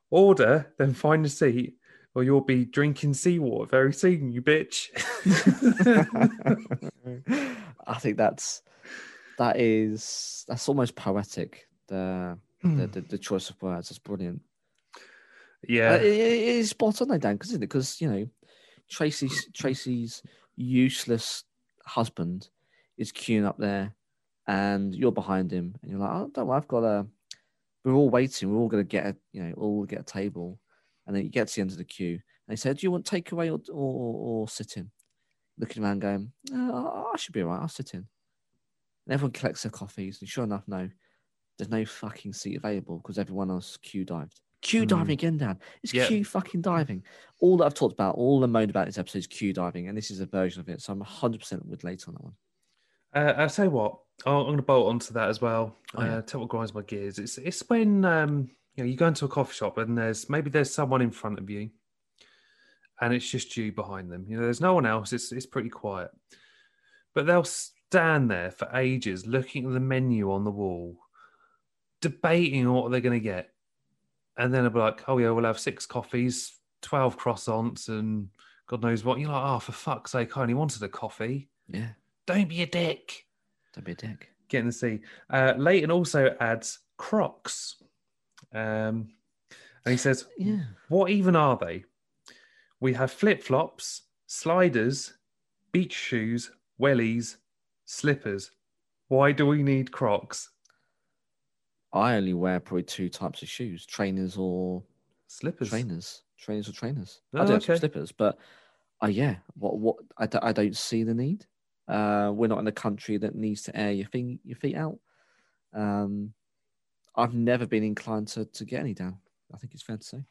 Order, then find a seat, or you'll be drinking seawater very soon, you bitch. *laughs* I think that's that is that's almost poetic. The the, the, the choice of words is brilliant. yeah. Uh, it, it is spot on, though, Dan, because because you know Tracy's Tracy's useless husband is queuing up there, and you're behind him, and you're like, "Oh, don't worry, I've got a." We're all waiting. We're all going to get a, you know, all get a table, and then you get to the end of the queue, and they say, "Do you want takeaway or or, or sit in?" Looking around, going, oh, "I should be alright. I'll sit in." And everyone collects their coffees, and sure enough, no, there's no fucking seat available because everyone else queue dived. Queue Hmm. diving again, Dan. It's queue fucking diving. All that I've talked about, all the moan about this episode is queue diving, and this is a version of it. So I'm 100% with Leighton that one. Uh, I'll tell you what, I'll, I'm going to bolt onto that as well. Oh, yeah. uh, tell what grinds my gears. It's it's when um, you know you go into a coffee shop and there's maybe there's someone in front of you, and it's just you behind them. You know, there's no one else. It's it's pretty quiet, but they'll stand there for ages looking at the menu on the wall, debating what they're going to get, and then they'll be like, "Oh yeah, we'll have six coffees, twelve croissants, and God knows what." You're like, "Oh, for fuck's sake, I only wanted a coffee." Yeah, Don't be a dick. don't be a dick. Getting to see. Uh, Leighton also adds Crocs. Um, and he says, Yeah. What even are they? We have flip flops, sliders, beach shoes, wellies, slippers. Why do we need Crocs? I only wear probably two types of shoes trainers or Slippers. trainers. Trainers or trainers. Oh, I do have some okay. slippers, but uh, yeah, what, what, I, d- I don't see the need. Uh, we're not in a country that needs to air your feet, your feet out. Um, I've never been inclined to, to get any down. I think it's fair to say.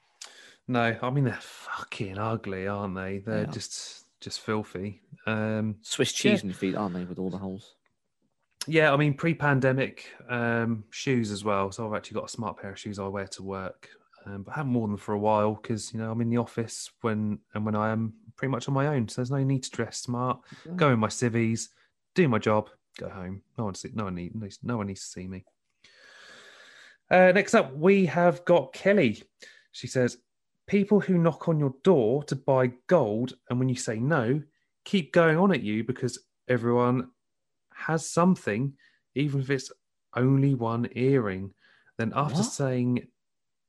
No, I mean they're fucking ugly, aren't they? They're They just just filthy. Um, Swiss cheese in your feet, aren't they, with all the holes? Yeah, I mean, pre-pandemic um, shoes as well. So I've actually got a smart pair of shoes I wear to work, um, but I haven't worn them for a while because you know I'm in the office when and when I am pretty much on my own. So there's no need to dress smart. Go in my civvies, do my job, go home. No one see, no one need, no one needs to see me. Uh, next up, we have got Kelly. She says, "People who knock on your door to buy gold, and when you say no, keep going on at you because everyone has something, even if it's only one earring. Then after What? saying,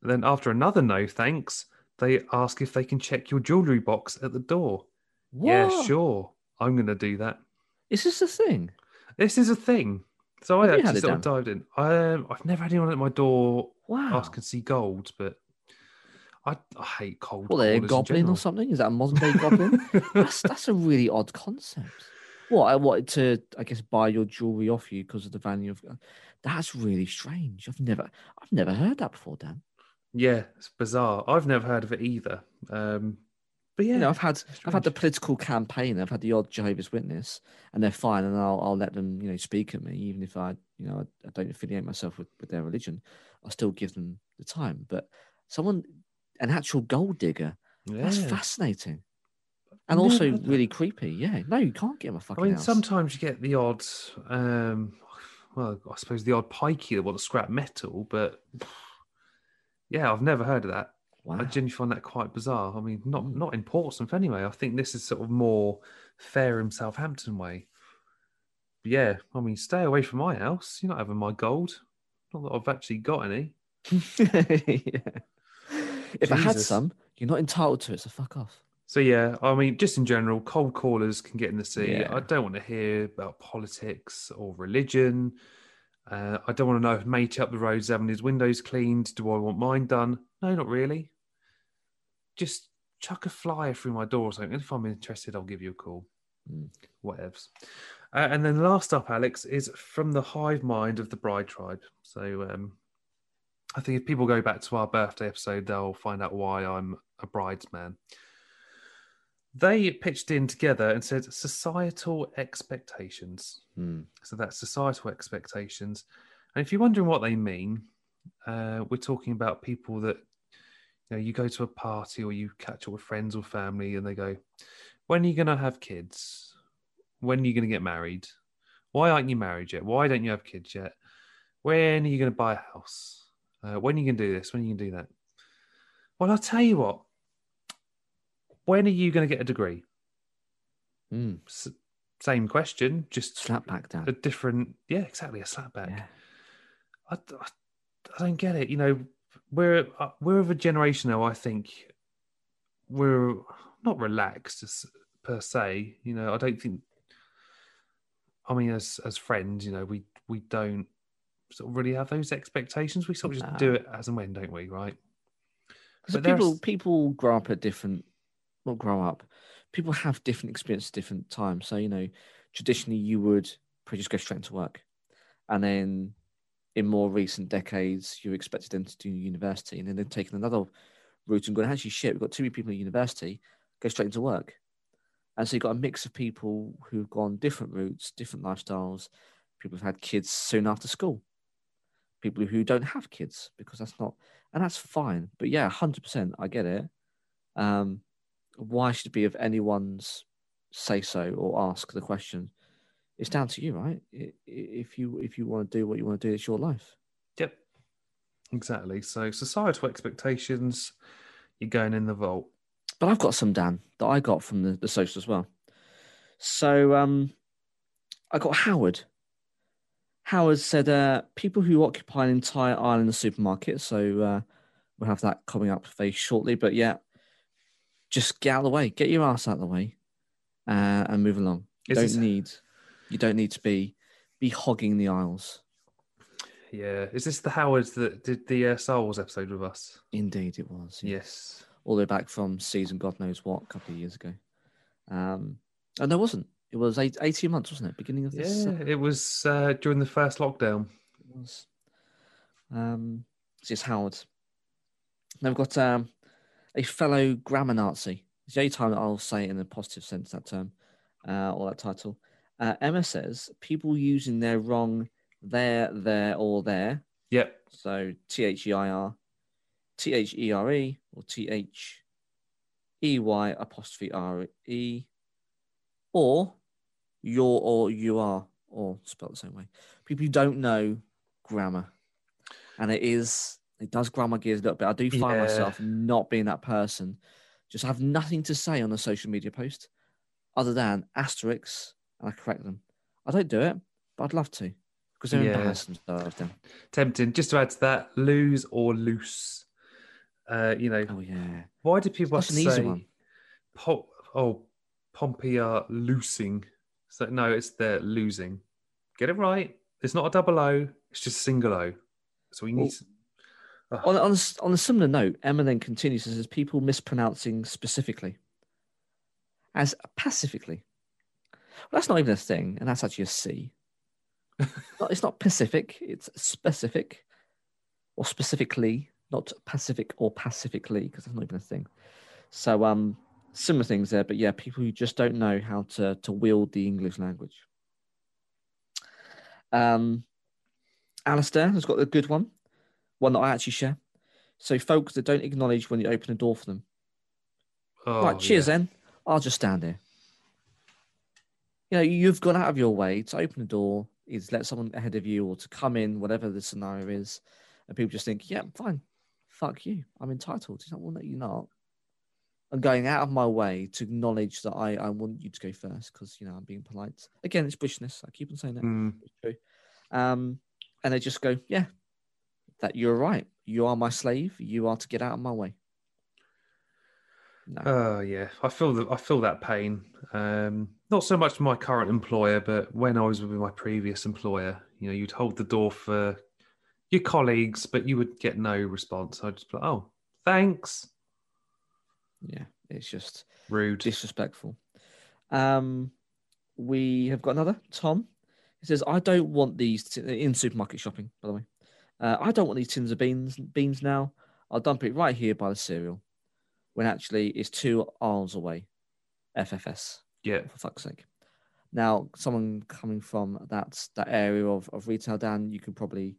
then after another no thanks, they ask if they can check your jewelry box at the door. Yeah, sure, I'm going to do that. Is this a thing? This is a thing. So I Have you actually sort of dived in. Um, I've never had anyone at my door Wow. ask and see gold, but I, I hate cold. What, they're a goblin or something? Is that a modern day goblin? *laughs* that's that's a really odd concept. What I wanted to, I guess, buy your jewelry off you because of the value of. That's really strange. I've never, I've never heard that before, Dan. Yeah, it's bizarre. I've never heard of it either. Um, but yeah, You know, I've had, I've had the political campaign. I've had the odd Jehovah's Witness, and they're fine, and I'll, I'll let them, you know, speak at me, even if I, you know, I, I don't affiliate myself with, with their religion. I'll still give them the time. But someone, an actual gold digger, that's fascinating. And Never also that. really creepy. Yeah, no, you can't get I fucking. I mean, house. sometimes you get the odd, um, well, I suppose the odd pikey that want to scrap metal, but *laughs* yeah, I've never heard of that. Wow. I genuinely find that quite bizarre. I mean, not not in Portsmouth anyway. I think this is sort of more Fareham, Southampton way. But yeah, I mean, stay away from my house. You're not having my gold. Not that I've actually got any. *laughs* yeah. If I had some, you're not entitled to it, so fuck off. So yeah, I mean, just in general, cold callers can get in the sea. Yeah. I don't want to hear about politics or religion. Uh, I don't want to know if mate up the road's having his windows cleaned. Do I want mine done? No, not really. Just chuck a flyer through my door or something. If I'm interested, I'll give you a call. Mm. Whatevs. Uh, and then last up, Alex, is from the hive mind of the bride tribe. So um, I think if people go back to our birthday episode, they'll find out why I'm a bridesman. They pitched in together and said societal expectations. Mm. So that's societal expectations. And if you're wondering what they mean, uh, we're talking about people that you know you go to a party or you catch up with friends or family and they go, When are you gonna have kids? When are you gonna get married? Why aren't you married yet? Why don't you have kids yet? When are you gonna buy a house? Uh, when are you gonna do this? When are you gonna do that? Well, I'll tell you what. When are you gonna get a degree? Mm. S- same question, just Slap back down. a different yeah exactly a slapback Yeah. I, I, I don't get it you know we're uh, we're of a generation now i think we're not relaxed as, per se you know i don't think I mean, as as friends, you know, we we don't sort of really have those expectations. We sort of just Nah. do it as and when, don't we? Right? Because But people people grow up at different, well, grow up. People have different experiences at different times. So you know, traditionally you would probably just go straight into work, and then in more recent decades you expected them to do university, and then they've taken another route and gone, actually, shit, we've got too many people at university, go straight into work. And so you've got a mix of people who've gone different routes, different lifestyles. People who've had kids soon after school. People who don't have kids because that's not, and that's fine. But yeah, hundred percent, I get it. Um, why should it be of anyone's say so or ask the question? It's down to you, right? I- i- If you if you want to do what you want to do, it's your life. Yep. Exactly. So societal expectations, you're going in the vault. But I've got some Dan that I got from the, the social as well. So um, I got Howard. Howard said, uh, people who occupy an entire aisle in the supermarket. So uh, we'll have that coming up very shortly. But yeah, just get out of the way, get your ass out of the way, uh, and move along. You Is don't need, you don't need to be be hogging the aisles. Yeah. Is this the Howards that did the uh, Star Wars episode with us? Indeed, it was. yeah. Yes. all the way back from season God knows what, a couple of years ago. Um, and there wasn't. It was eight, 18 months, wasn't it? Beginning of this. Yeah. uh, It was uh, during the first lockdown. it was. Um, it's just Howard. Then we've got um, a fellow grammar Nazi. It's the only time that I'll say it in a positive sense, that term uh, or that title. Uh, Emma says people using their wrong there, there, or there. Yep. So T H E I R, T H E R E, or T H E Y apostrophe R E, or you're or you are, or spelled the same way. People who don't know grammar, and it is it does grind my gears a little bit. I do find Yeah. myself not being that person. Just have nothing to say on a social media post other than asterisks, and I correct them. I don't do it, but I'd love to because they're Yeah. themselves. Then. Tempting. Just to add to that, lose or loose. Uh, you know, Oh yeah. why do people That's an easy say, one. po- oh, Pompey are loosing? So no, it's they're losing. Get it right. It's not a double O. It's just a single O. So we need. Well, to-. On, on, a, on a similar note, Emma then continues and says people mispronouncing specifically as pacifically. Well, that's not even a thing, and that's actually a C. *laughs* Not- it's not Pacific, it's specific or specifically, not Pacific or pacifically, because that's not even a thing. So, um, similar things there, but yeah, people who just don't know how to, to wield the English language. Um, Alistair has got a good one one that I actually share. So folks that don't acknowledge when you open a door for them. oh, right, cheers yeah. then. I'll just stand here. You know, you've gone out of your way to open a door, is let someone ahead of you or to come in, whatever the scenario is. And people just think, yeah, fine. Fuck you. I'm entitled. It's not one that you're not. I'm going out of my way to acknowledge that I, I want you to go first because, you know, I'm being polite. Again, it's Britishness. I keep on saying that. Mm, It's true. Um, and they just go, yeah, that you're right. You are my slave. You are to get out of my way. No. Oh yeah, I feel that I feel that pain. Um, not so much my current employer, but when I was with my previous employer, you know, you'd hold the door for your colleagues, but you would get no response. I'd just be like, "Oh, thanks." yeah, it's just Rude. disrespectful. Um, we have got another Tom. He says, "I don't want these t- in supermarket shopping." By the way, uh, I don't want these tins of beans. Beans now. I'll dump it right here by the cereal, when actually it's two aisles away. FFS. Yeah, for fuck's sake. Now, someone coming from that that area of, of retail, Dan, you can probably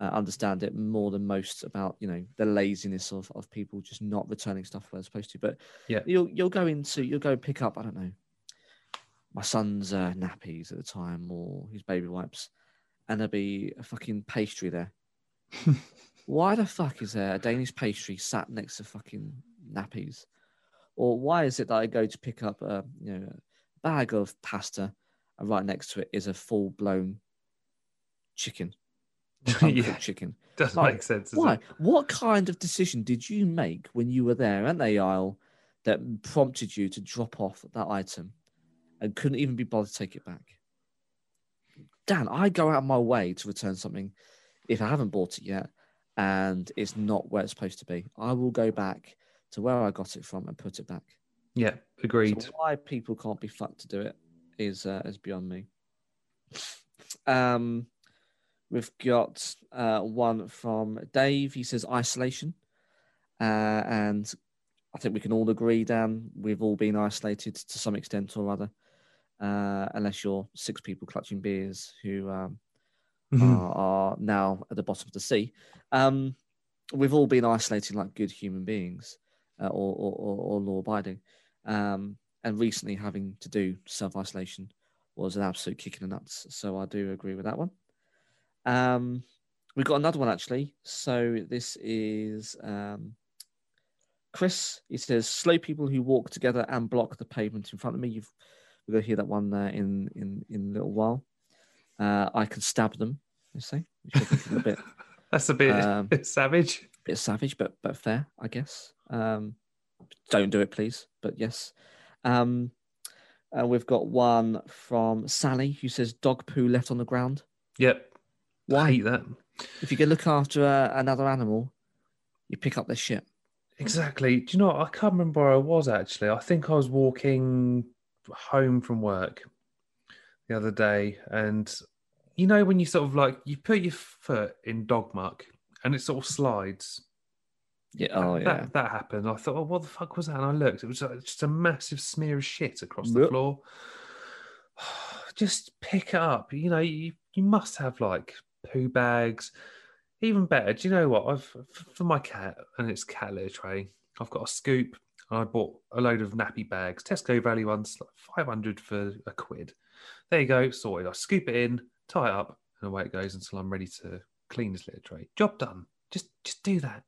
uh, understand it more than most about you know the laziness of, of people just not returning stuff where they're supposed to. But Yeah. you'll you'll go into you'll go pick up I don't know my son's uh, nappies at the time or his baby wipes, and there'll be a fucking pastry there. Why the fuck is there a Danish pastry sat next to fucking nappies? Or why is it that I go to pick up a you know a bag of pasta and right next to it is a full blown chicken, *laughs* yeah, chicken? doesn't Like, make sense. Why? it? What kind of decision did you make when you were there at the aisle that prompted you to drop off that item and couldn't even be bothered to take it back? Dan, I go out of my way to return something if I haven't bought it yet and it's not where it's supposed to be. I will go back to where I got it from and put it back. Yeah, agreed. So why people can't be fucked to do it is uh, is beyond me. Um, we've got uh, one from Dave. He says isolation, uh, and I think we can all agree, Dan, we've all been isolated to some extent or other, uh, unless you're six people clutching beers who um, Mhm. are, are now at the bottom of the sea. Um, we've all been isolating like good human beings uh, or, or, or, law abiding. Um, and recently having to do self isolation was an absolute kick in the nuts. So I do agree with that one. Um, we've got another one actually. So this is um, Chris. He says, slow people who walk together and block the pavement in front of me. You've, we're going to hear that one uh, in, in, in a little while. Uh, I can stab them, they say, which I think is a bit, *laughs* That's a bit Um, *laughs* savage. bit savage, but but fair, I guess. Um, don't do it, please. But yes. Um, uh, we've got one from Sally who says dog poo left on the ground. Yep. I Why? hate that. If you go look after uh, another animal, you pick up their shit. Exactly. Do you know? what? I can't remember where I was actually. I think I was walking home from work the other day, and you know when you sort of like you put your foot in dog muck and it sort of slides. Yeah. Oh that, yeah. that, that happened. I thought, oh, what the fuck was that? And I looked. It was like just a massive smear of shit across the Yep. floor. *sighs* Just pick it up. You know, you, you must have like poo bags. Even better, do you know what? I've for my cat and its cat litter tray. I've got a scoop. And I bought a load of nappy bags. Tesco value ones, like five hundred for a quid. There you go, sorted. I scoop it in, tie it up, and away it goes until I'm ready to clean this litter tray. Job done. Just just do that.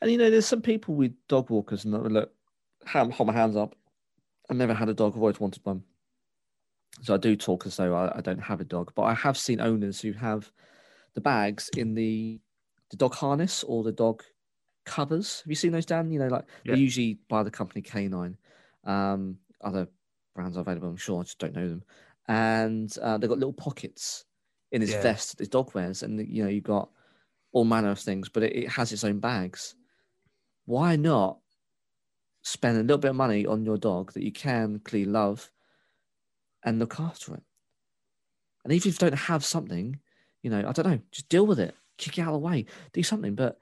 And you know, there's some people with dog walkers, and I look, hand, hold my hands up. I've never had a dog. I've always wanted one. So I do talk as though I, I don't have a dog, but I have seen owners who have the bags in the the dog harness or the dog covers. Have you seen those, Dan? You know, like Yeah. they're usually by the company Canine. Um, other brands are available, I'm sure. I just don't know them. And uh, they've got little pockets in his Yeah. vest that his dog wears, and you know, you've got all manner of things, but it, it has its own bags. Why not spend a little bit of money on your dog that you can clearly love and look after it? And even if you don't have something, you know, I don't know, just deal with it, kick it out of the way, do something. But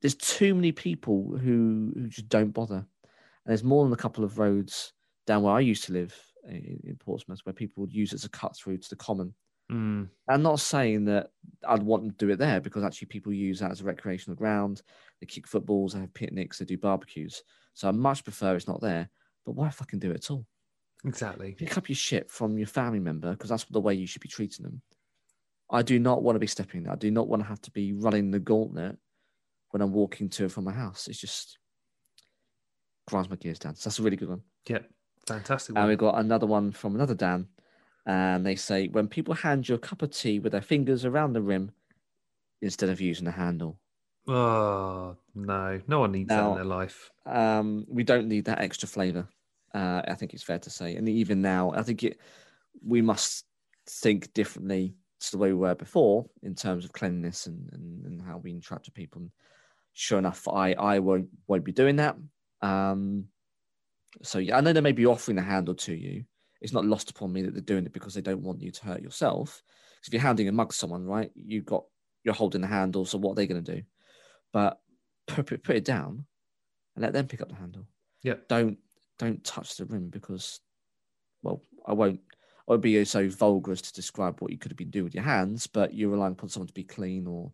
there's too many people who, who just don't bother. And there's more than a couple of roads down where I used to live in, in Portsmouth where people would use it as a cut through to the common. Mm, I'm not saying that I'd want them to do it there because actually people use that as a recreational ground. They kick footballs, they have picnics, they do barbecues. So I much prefer it's not there. But why fucking do it at all? exactly. Pick up your shit from your family member because that's the way you should be treating them. I do not want to be stepping that. I do not want to have to be running the gauntlet when I'm walking to and from my house. It's just grinds my gears down. So that's a really good one. Yep. Fantastic. And we've got another one from another Dan. And they say, when people hand you a cup of tea with their fingers around the rim instead of using the handle, Oh no, no one needs that Now- in their life. um, we don't need that extra flavor. Uh, I think it's fair to say. And even now, I think it, we must think differently to the way we were before in terms of cleanliness and, and, and how we interact with people. And sure enough, I, I won't, won't be doing that. Um, so yeah, I know they may be offering the handle to you. It's not lost upon me that they're doing it because they don't want you to hurt yourself. 'Cause if you're handing a mug to someone, right, you've got you're holding the handle. So what are they going to do? But put it, put it down and let them pick up the handle. Yep. Don't don't touch the rim because, well, I won't. I would be so vulgar as to describe what you could have been doing with your hands, but you're relying upon someone to be clean or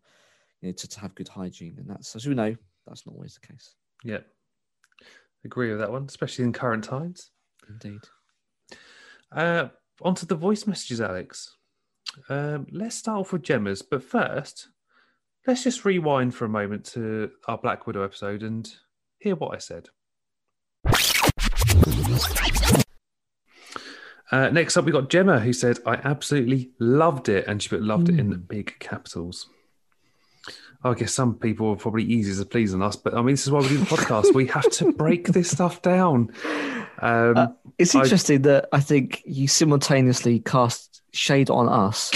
you know to, to have good hygiene, and that's as we know that's not always the case. Yep. Agree with that one, especially in current times. Indeed. Uh, onto the voice messages, Alex. Um, let's start off with Gemma's, but first, let's just rewind for a moment to our Black Widow episode and hear what I said. Uh, next up, we got Gemma, who said, I absolutely loved it. And she put loved it in the big capitals. I guess some people are probably easier to please than us, but I mean, this is why we do the podcast. we have to break this stuff down. Um, It's I- interesting that I think you simultaneously cast shade on us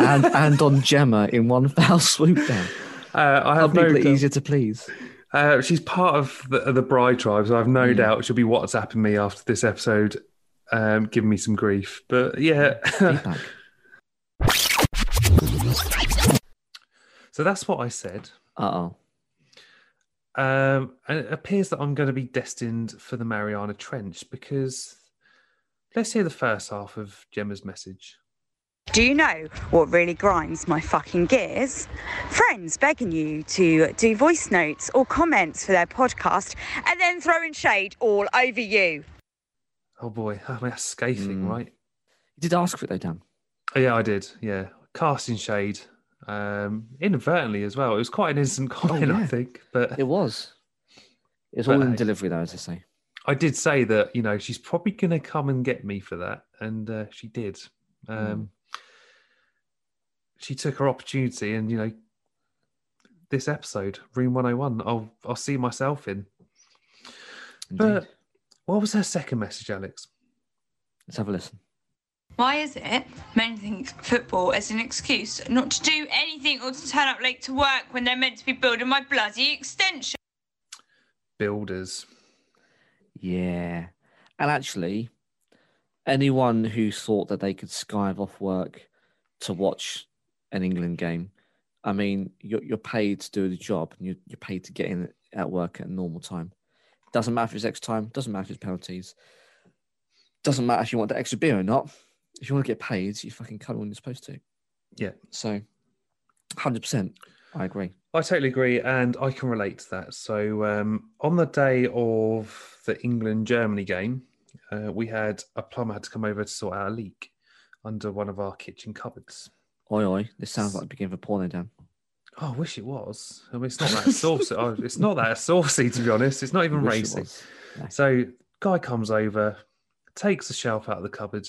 and and on Gemma in one foul swoop down. Uh, I have no people are doubt- easier to please. Uh, she's part of the, the bride tribe, so I've no Mm. doubt she'll be WhatsApping me after this episode, um, giving me some grief. But yeah, Feedback. *laughs* so that's what I said. Uh oh. Um, and it appears that I'm going to be destined for the Mariana Trench because let's hear the first half of Gemma's message. Do you know what really grinds my fucking gears? Friends begging you to do voice notes or comments for their podcast and then throwing shade all over you. Oh boy, *laughs* I mean, that's scathing, Mm. right? You did ask for it though, Dan. Oh, yeah, I did. Yeah, casting shade um, inadvertently as well. It was quite an innocent comment, I yeah. think, but It was. It's all in hey. delivery, though, as I say. I did say that you know she's probably going to come and get me for that, and uh, she did. Um, Mm. She took her opportunity, and you know, this episode, Room One Hundred One, I'll I'll see myself in. Indeed. But what was her second message, Alex? Let's have a listen. Why is it men think football is an excuse not to do anything or to turn up late to work when they're meant to be building my bloody extension? Builders. Yeah. And actually, anyone who thought that they could skive off work to watch an England game, I mean, you're, you're paid to do the job and you're, you're paid to get in at work at a normal time. Doesn't matter if it's extra time, doesn't matter if it's penalties, doesn't matter if you want the extra beer or not. If you want to get paid, you fucking come when you're supposed to. Yeah. So, 100%, I agree. I totally agree, and I can relate to that. So, um, on the day of the England Germany game, uh, we had a plumber had to come over to sort out a leak under one of our kitchen cupboards. Oi, oi, this sounds like the beginning of a porno, Dan. Oh, I wish it was. I mean, it's not that saucy. *laughs* oh, it's not that saucy, to be honest. It's not even racing. No. So, guy comes over, takes the shelf out of the cupboard,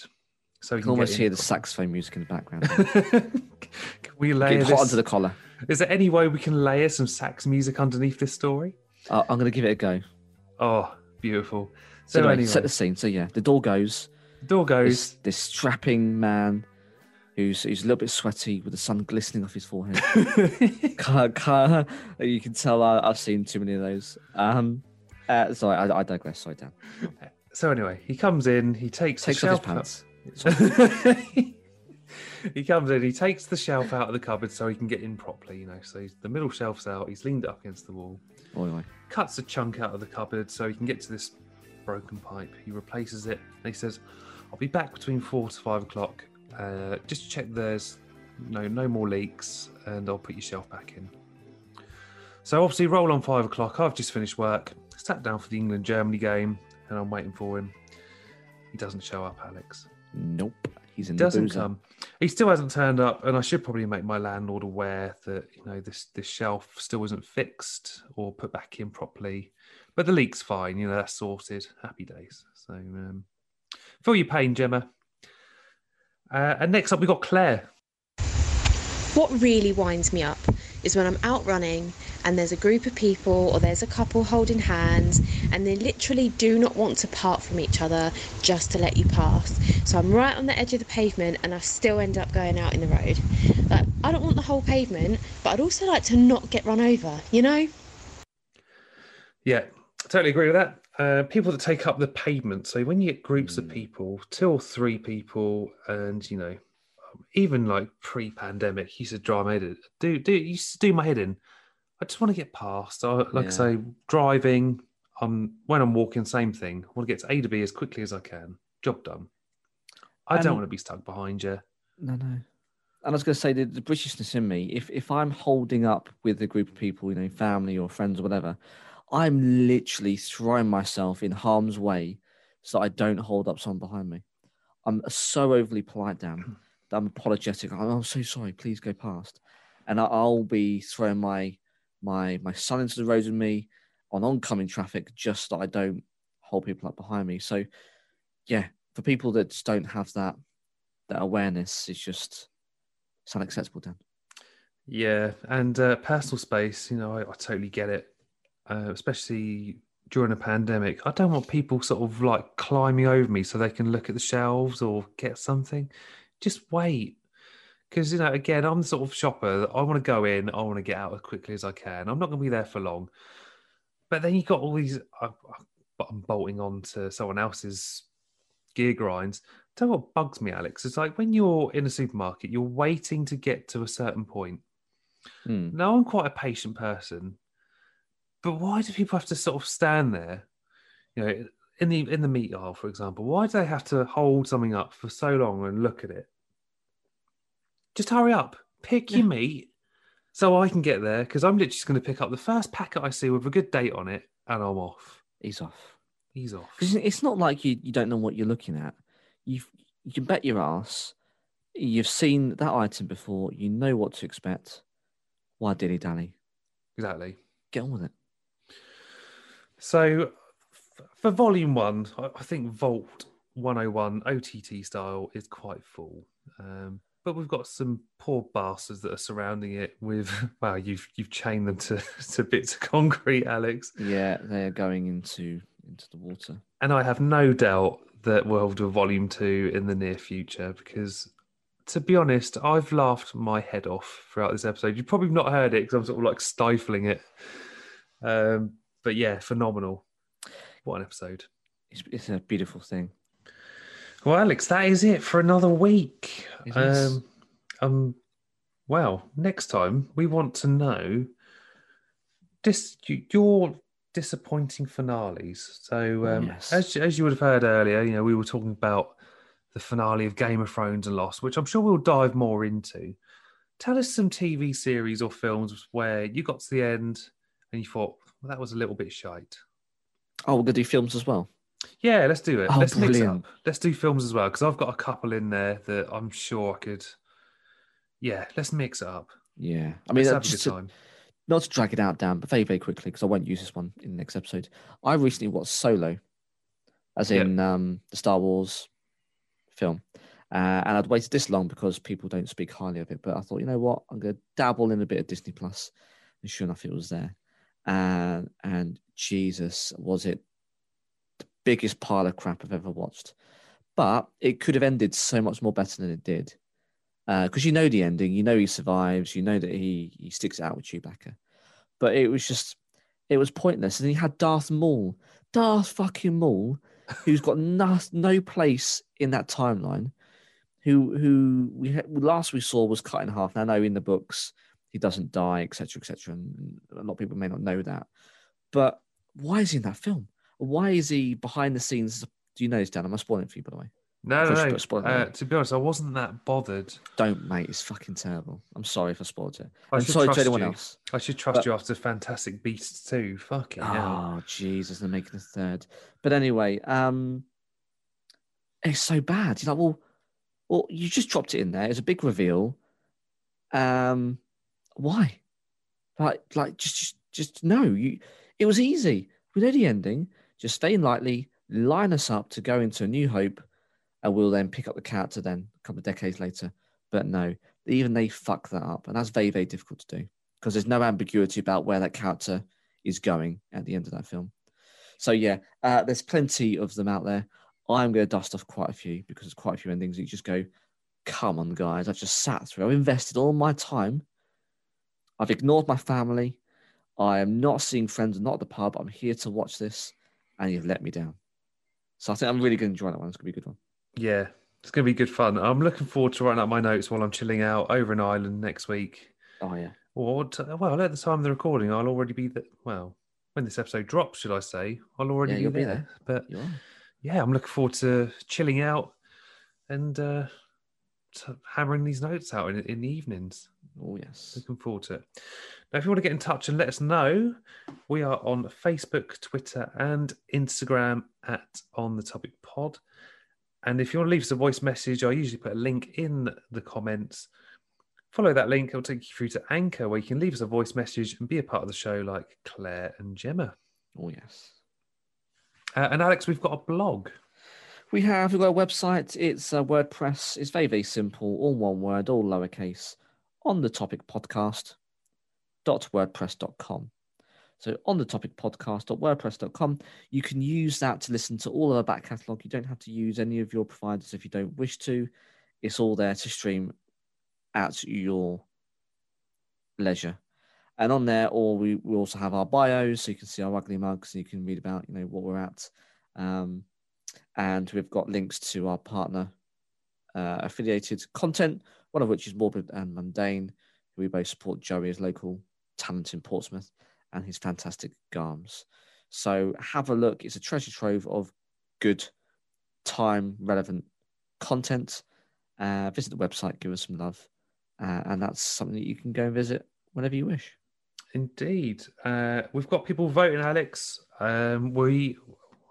so he can can almost hear the saxophone music in the background. *laughs* can we layer Getting hot the collar. Is there any way we can layer some sax music underneath this story? Uh, I'm going to give it a go. Oh, beautiful. So, So, anyway, set the scene. So yeah, the door goes. The door goes. This, this strapping man, who's who's a little bit sweaty with the sun glistening off his forehead. *laughs* Ca- ca- you can tell I, I've seen too many of those. Um, uh, sorry, I, I digress. Sorry, Dan. so anyway, he comes in. He takes Takes off his pants. *laughs* he comes in. He takes the shelf out of the cupboard so he can get in properly. You know, so he's, the middle shelf's out. He's leaned up against the wall. Oi. Cuts a chunk out of the cupboard so he can get to this broken pipe. He replaces it. And he says, "I'll be back between four to five o'clock. Uh, just check there's no no more leaks, and I'll put your shelf back in." So obviously, roll on five o'clock. I've just finished work. Sat down for the England Germany game, and I'm waiting for him. He doesn't show up, Alex. Nope. He's in Doesn't the boozer. come. He still hasn't turned up, and I should probably make my landlord aware that you know this this shelf still isn't fixed or put back in properly. But the leak's fine. You know that's sorted. Happy days. So um, feel your pain, Gemma. Uh, and next up, we got Claire. What really winds me up is when I'm out running and there's a group of people or there's a couple holding hands and they literally do not want to part from each other just to let you pass. So I'm right on the edge of the pavement and I still end up going out in the road. Like I don't want the whole pavement, but I'd also like to not get run over, you know? Yeah, totally agree with that. Uh, people that take up the pavement. So when you get groups of Mm. people, two or three people, and you know, even like pre-pandemic, used to drive my head in. Do do you used to do my head in? I just want to get past. I, like I say, driving. Um, when I'm walking, same thing. I want to get to A to B as quickly as I can. Job done. I don't want to be stuck behind you. No, no. And I was going to say the, the Britishness in me. If if I'm holding up with a group of people, you know, family or friends or whatever, I'm literally throwing myself in harm's way so I don't hold up someone behind me. I'm so overly polite, Dan, *clears throat* I'm apologetic. I'm, I'm so sorry. Please go past. And I, I'll be throwing my my my son into the road with me on oncoming traffic just that I don't hold people up behind me. So, yeah, for people that just don't have that that awareness, it's just it's unacceptable, Dan. Yeah, and uh, personal space. You know, I, I totally get it, uh, especially during a pandemic. I don't want people sort of like climbing over me so they can look at the shelves or get something. Just wait. Because you know, again, I'm the sort of shopper. That I want to go in. I want to get out as quickly as I can. I'm not going to be there for long. But then you got all these. I, I, I'm bolting on to someone else's gear grinds. Tell what bugs me, Alex. It's like when you're in a supermarket, you're waiting to get to a certain point. Hmm. Now, I'm quite a patient person, but why do people have to sort of stand there? You know, in the in the meat aisle, for example, why do they have to hold something up for so long and look at it? Just hurry up, pick your meat, so I can get there because I'm literally just going to pick up the first packet I see with a good date on it, and I'm off. He's off. He's off. It's not like you, you don't know what you're looking at. You've, you can bet your ass. You've seen that item before. You know what to expect. Why dilly dally? Exactly. Get on with it. So, for volume one, I, I think Vault 101 OTT style is quite full. Um, but we've got some poor bastards that are surrounding it with, *laughs* wow, you've you've chained them to, *laughs* to bits of concrete, Alex. Yeah, they are going into into the water. And I have no doubt that we'll do a volume two in the near future because, to be honest, I've laughed my head off throughout this episode. You've probably not heard it because I'm sort of like stifling it. Um, but yeah, phenomenal. What an episode. It's, it's a beautiful thing. Well, Alex, that is it for another week. Um, um, well, next time we want to know dis- your disappointing finales. So, um, Yes. as as you would have heard earlier, you know we were talking about the finale of Game of Thrones and Lost, which I'm sure we'll dive more into. Tell us some TV series or films where you got to the end and you thought well, that was a little bit shite. Oh, we're gonna do films as well. Yeah, let's do it. Oh, let's mix it up. Let's do films as well because I've got a couple in there that I'm sure I could. Yeah, let's mix it up. Yeah, I mean, uh, have a good just to, time. not to drag it out, Dan, but very very quickly because I won't use this one in the next episode. I recently watched Solo, as Yep. in um, the Star Wars film, uh, and I'd waited this long because people don't speak highly of it. But I thought, you know what, I'm going to dabble in a bit of Disney Plus, and sure enough, it was there. And and Jesus, was it the biggest pile of crap I've ever watched? But it could have ended so much more better than it did uh, because you know the ending, you know he survives, you know that he he sticks out with Chewbacca, but it was just it was pointless. And he had Darth Maul, Darth fucking Maul, who's got *laughs* no, no place in that timeline. Who who we had, last we saw was cut in half. Now, I know in the books he doesn't die, etc., etc., and a lot of people may not know that. But why is he in that film? Why is he behind the scenes? Do you know this, Dan? I'm not spoiling it for you, by the way. No, no, no. Uh, to be honest, I wasn't that bothered. Don't, mate. It's fucking terrible. I'm sorry if I spoiled it. I I'm sorry to anyone you. else. I should trust But- you after Fantastic Beasts too. Fucking hell. Oh, Jesus, they're making a third. But anyway, um, it's so bad. You're like, well, well, you just dropped it in there. It's a big reveal. Um, why? Like, like just, just, just no. You, it was easy. We know the ending. Just vein lightly, line us up to go into a New Hope, and we'll then pick up the character then a couple of decades later. But no, even they fuck that up, and that's very, very difficult to do because there's no ambiguity about where that character is going at the end of that film. So yeah, uh, there's plenty of them out there. I'm going to dust off quite a few because there's quite a few endings you just go, come on, guys. I've just sat through. I've invested all my time. I've ignored my family. I am not seeing friends, not at the pub. I'm here to watch this, and you've let me down. So I think I'm really going to enjoy that one. It's going to be a good one. Yeah, it's going to be good fun. I'm looking forward to writing up my notes while I'm chilling out over in Ireland next week. Oh yeah, Or well, at the time of the recording, I'll already be there. Well, when this episode drops, should I say? I'll already Yeah, be, you'll be there. But yeah, I'm looking forward to chilling out and uh, to hammering these notes out in, in the evenings. Oh yes. Looking forward to it. Now, if you want to get in touch and let us know, we are on Facebook, Twitter, and Instagram at On the Topic Pod. And if you want to leave us a voice message, I usually put a link in the comments. Follow that link, it'll take you through to Anchor, where you can leave us a voice message and be a part of the show like Claire and Gemma. Oh yes. Uh, and Alex, we've got a blog. We have we've got a website. It's uh, WordPress. It's very very simple, all one word, all lowercase. On the topic podcast. Wordpress.com. So on the topic podcast.wordpress.com, you can use that to listen to all of our back catalogue. You don't have to use any of your providers if you don't wish to. It's all there to stream at your leisure. And on there, or we, we also have our bios, so you can see our ugly mugs, and you can read about you know what we're at. Um, and we've got links to our partner uh, affiliated content, one of which is Morbid and Mundane, we both support Joey as local talent in Portsmouth and his fantastic garms. So have a look. It's a treasure trove of good, time relevant content. Uh, visit the website, give us some love. Uh, and that's something that you can go and visit whenever you wish. Indeed. Uh, we've got people voting, Alex. Um, we,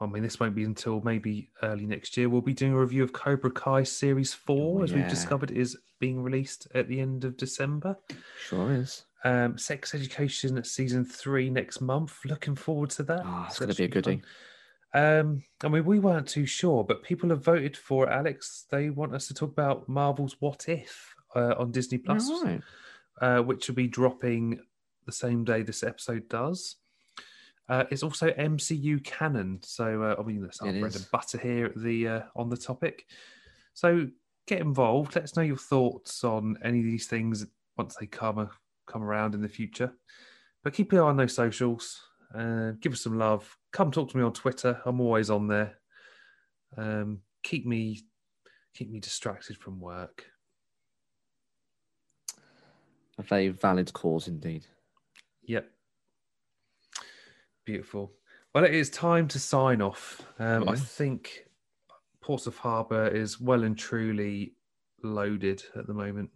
I mean, this won't be until maybe early next year. We'll be doing a review of Cobra Kai Series 4, Oh, as we've discovered is being released at the end of December. Sure is. Um, Sex Education Season 3 next month. Looking forward to that. Oh, it's going to be a goodie. Um, I mean, we weren't too sure, but people have voted for it, Alex. They want us to talk about Marvel's What If uh, on Disney Plus, right. uh, which will be dropping the same day this episode does. Uh, it's also MCU canon, so uh, I mean that's our bread and butter here at the uh, on the topic. So get involved. Let us know your thoughts on any of these things once they come come around in the future. But keep an eye on those socials. Uh, give us some love. Come talk to me on Twitter. I'm always on there. Um, keep me keep me distracted from work. A very valid cause indeed. Yep. Beautiful. Well, it is time to sign off. Um, I Yes. think Portsmouth Harbour is well and truly loaded at the moment.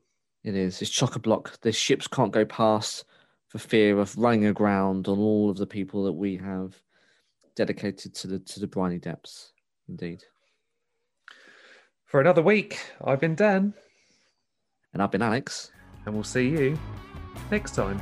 It is. It's chock a block. The ships can't go past for fear of running aground on all of the people that we have dedicated to the to the briny depths. Indeed. For another week, I've been Dan, And I've been Alex. and we'll see you next time.